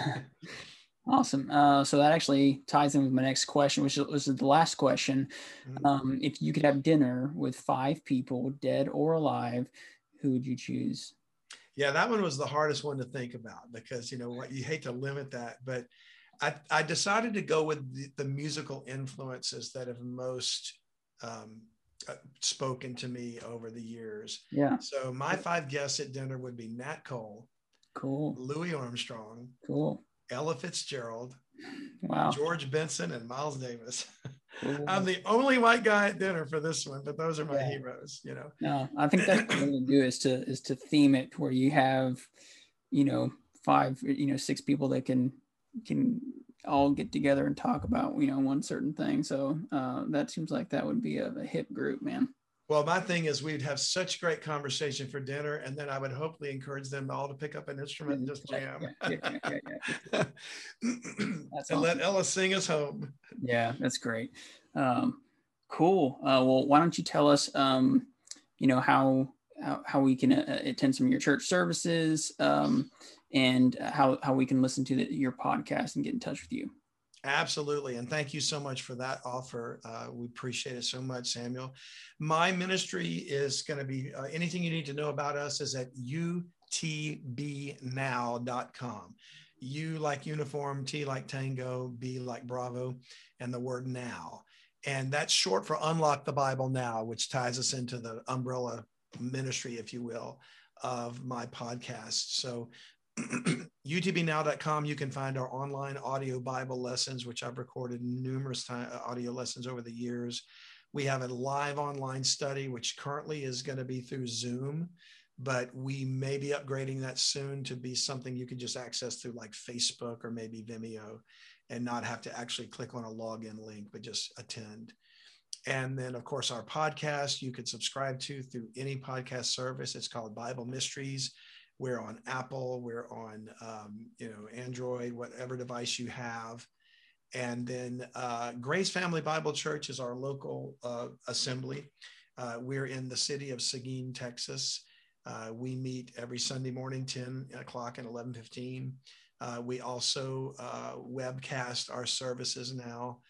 awesome. Uh, so that actually ties in with my next question, which was the last question. Mm-hmm. Um, if you could have dinner with five people, dead or alive, who would you choose? Yeah, that one was the hardest one to think about because you know what you hate to limit that, but I, I decided to go with the, the musical influences that have most um, Uh, spoken to me over the years. Yeah. So my five guests at dinner would be Nat Cole, cool, Louis Armstrong, cool, Ella Fitzgerald, wow, George Benson, and Miles Davis. cool. I'm the only white guy at dinner for this one, but those are my Yeah. heroes. You know. No, I think that's what to do is to is to theme it where you have, you know, five, you know, six people that can can all get together and talk about you know one certain thing. So uh, that seems like that would be a, a hip group, man. Well, my thing is we'd have such great conversation for dinner, and then I would hopefully encourage them all to pick up an instrument and just jam. Yeah, yeah, yeah, and That's let. Ella sing us home. Yeah, that's great. Um, cool. Uh, well, why don't you tell us, um, you know, how how, how we can uh, attend some of your church services, um, and how how we can listen to the, your podcast and get in touch with you. Absolutely. And thank you so much for that offer. Uh, we appreciate it so much, Samuel. My ministry is going to be uh, anything you need to know about us is at utbnow.com. U like uniform, T like tango, B like bravo, and the word now. And that's short for Unlock the Bible Now, which ties us into the umbrella ministry, if you will, of my podcast. So utbnow.com you can find our online audio bible lessons which i've recorded numerous time, uh, audio lessons over the years. We have a live online study which currently is going to be through zoom but we may be upgrading that soon to be something you can just access through like facebook or maybe vimeo and not have to actually click on a login link but just attend. And then of course our podcast you can subscribe to through any podcast service. It's called bible mysteries we're on Apple, we're on um, you know Android, whatever device you have. And then uh, Grace Family Bible Church is our local uh, assembly. Uh, we're in the city of Seguin, Texas. Uh, we meet every Sunday morning, 10 o'clock and 11:15. Uh, we also uh, webcast our services now.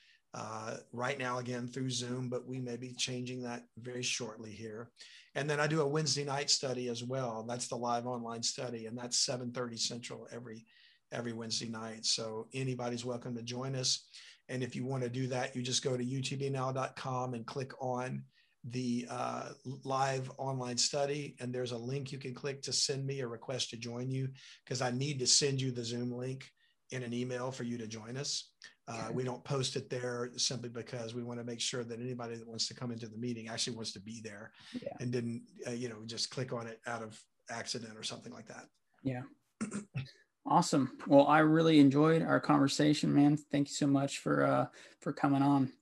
Right now, again through Zoom, but we may be changing that very shortly here. And then i do a wednesday night study as well. That's the live online study and that's 7.30 central every every wednesday night. So anybody's welcome to join us. And if you want to do that you just go to utbnow.com and click on the uh, live online study. And there's a link you can click to send me a request to join you because i need to send you the zoom link in an email for you to join us uh, we don't post it there simply because we want to make sure that anybody that wants to come into the meeting actually wants to be there Yeah. and didn't, uh, you know, just click on it out of accident or something like that. Yeah. awesome. Well, I really enjoyed our conversation, man. Thank you so much for uh for coming on.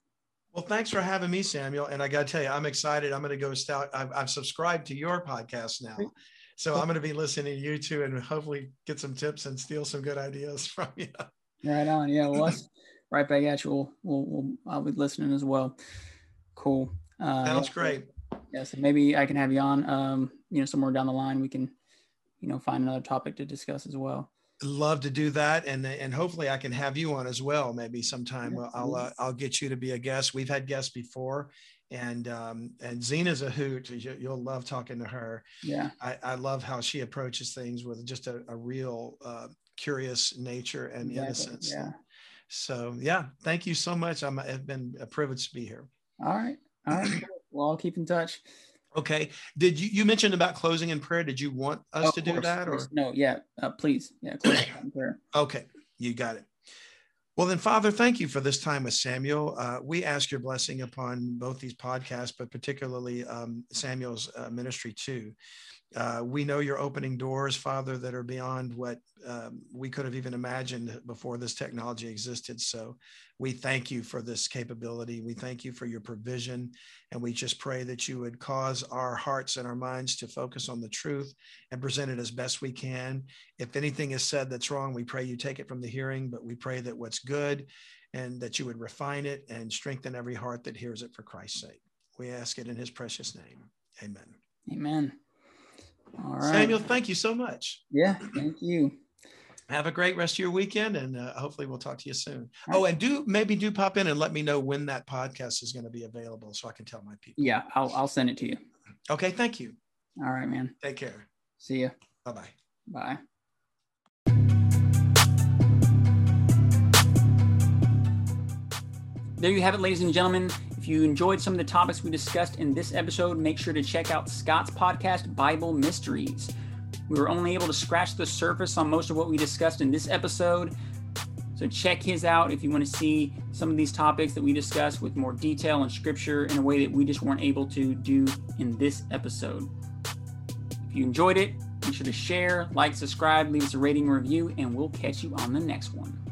Well, thanks for having me, Samuel. And I got to tell you, I'm excited. I'm going to go stout. I've, I've subscribed to your podcast now. So I'm going to be listening to you too and hopefully get some tips and steal some good ideas from you. Right on. Yeah. Well, right back at you. We'll, we'll, we'll I'll be listening as well. Cool. Uh, Sounds great. Yeah. So maybe I can have you on, um, you know, somewhere down the line, we can, you know, find another topic to discuss as well. Love to do that, and and hopefully I can have you on as well. Maybe sometime. I'll uh, I'll get you to be a guest. We've had guests before, and um, and Zena's a hoot. You, you'll love talking to her. Yeah. I, I love how she approaches things with just a, a real uh, curious nature and Exactly. innocence. Yeah. So yeah, thank you so much. I'm, it's been a privilege to be here. All right. All right. well, I'll keep in touch. Okay. Did you you mentioned about closing in prayer? Did you want us Of to do course, that or? no? Yeah. Uh, please. Yeah. Close in prayer. Okay, you got it. Well, then, Father, thank you for this time with Samuel. Uh, we ask your blessing upon both these podcasts, but particularly um, Samuel's uh, ministry too. Uh, we know you're opening doors, Father, that are beyond what um, we could have even imagined before this technology existed. So we thank you for this capability. We thank you for your provision. And we just pray that you would cause our hearts and our minds to focus on the truth and present it as best we can. If anything is said that's wrong, we pray you take it from the hearing, but we pray that what's good and that you would refine it and strengthen every heart that hears it for Christ's sake. We ask it in his precious name. Amen. Amen. All right. Samuel, thank you so much. Yeah. Thank you. Have a great rest of your weekend, and uh, hopefully we'll talk to you soon. All Oh, and do maybe do pop in and let me know when that podcast is going to be available, so I can tell my people. Yeah. I'll, I'll send it to you. Okay, thank you. All right, man. Take care. See you. Bye bye. Bye. There you have it, ladies and gentlemen. If you enjoyed some of the topics we discussed in this episode, make sure to check out Scott's podcast, Bible Mysteries. We were only able to scratch the surface on most of what we discussed in this episode. So check his out if you want to see some of these topics that we discussed with more detail and scripture in a way that we just weren't able to do in this episode. If you enjoyed it, be sure to share, like, subscribe, leave us a rating review, and we'll catch you on the next one.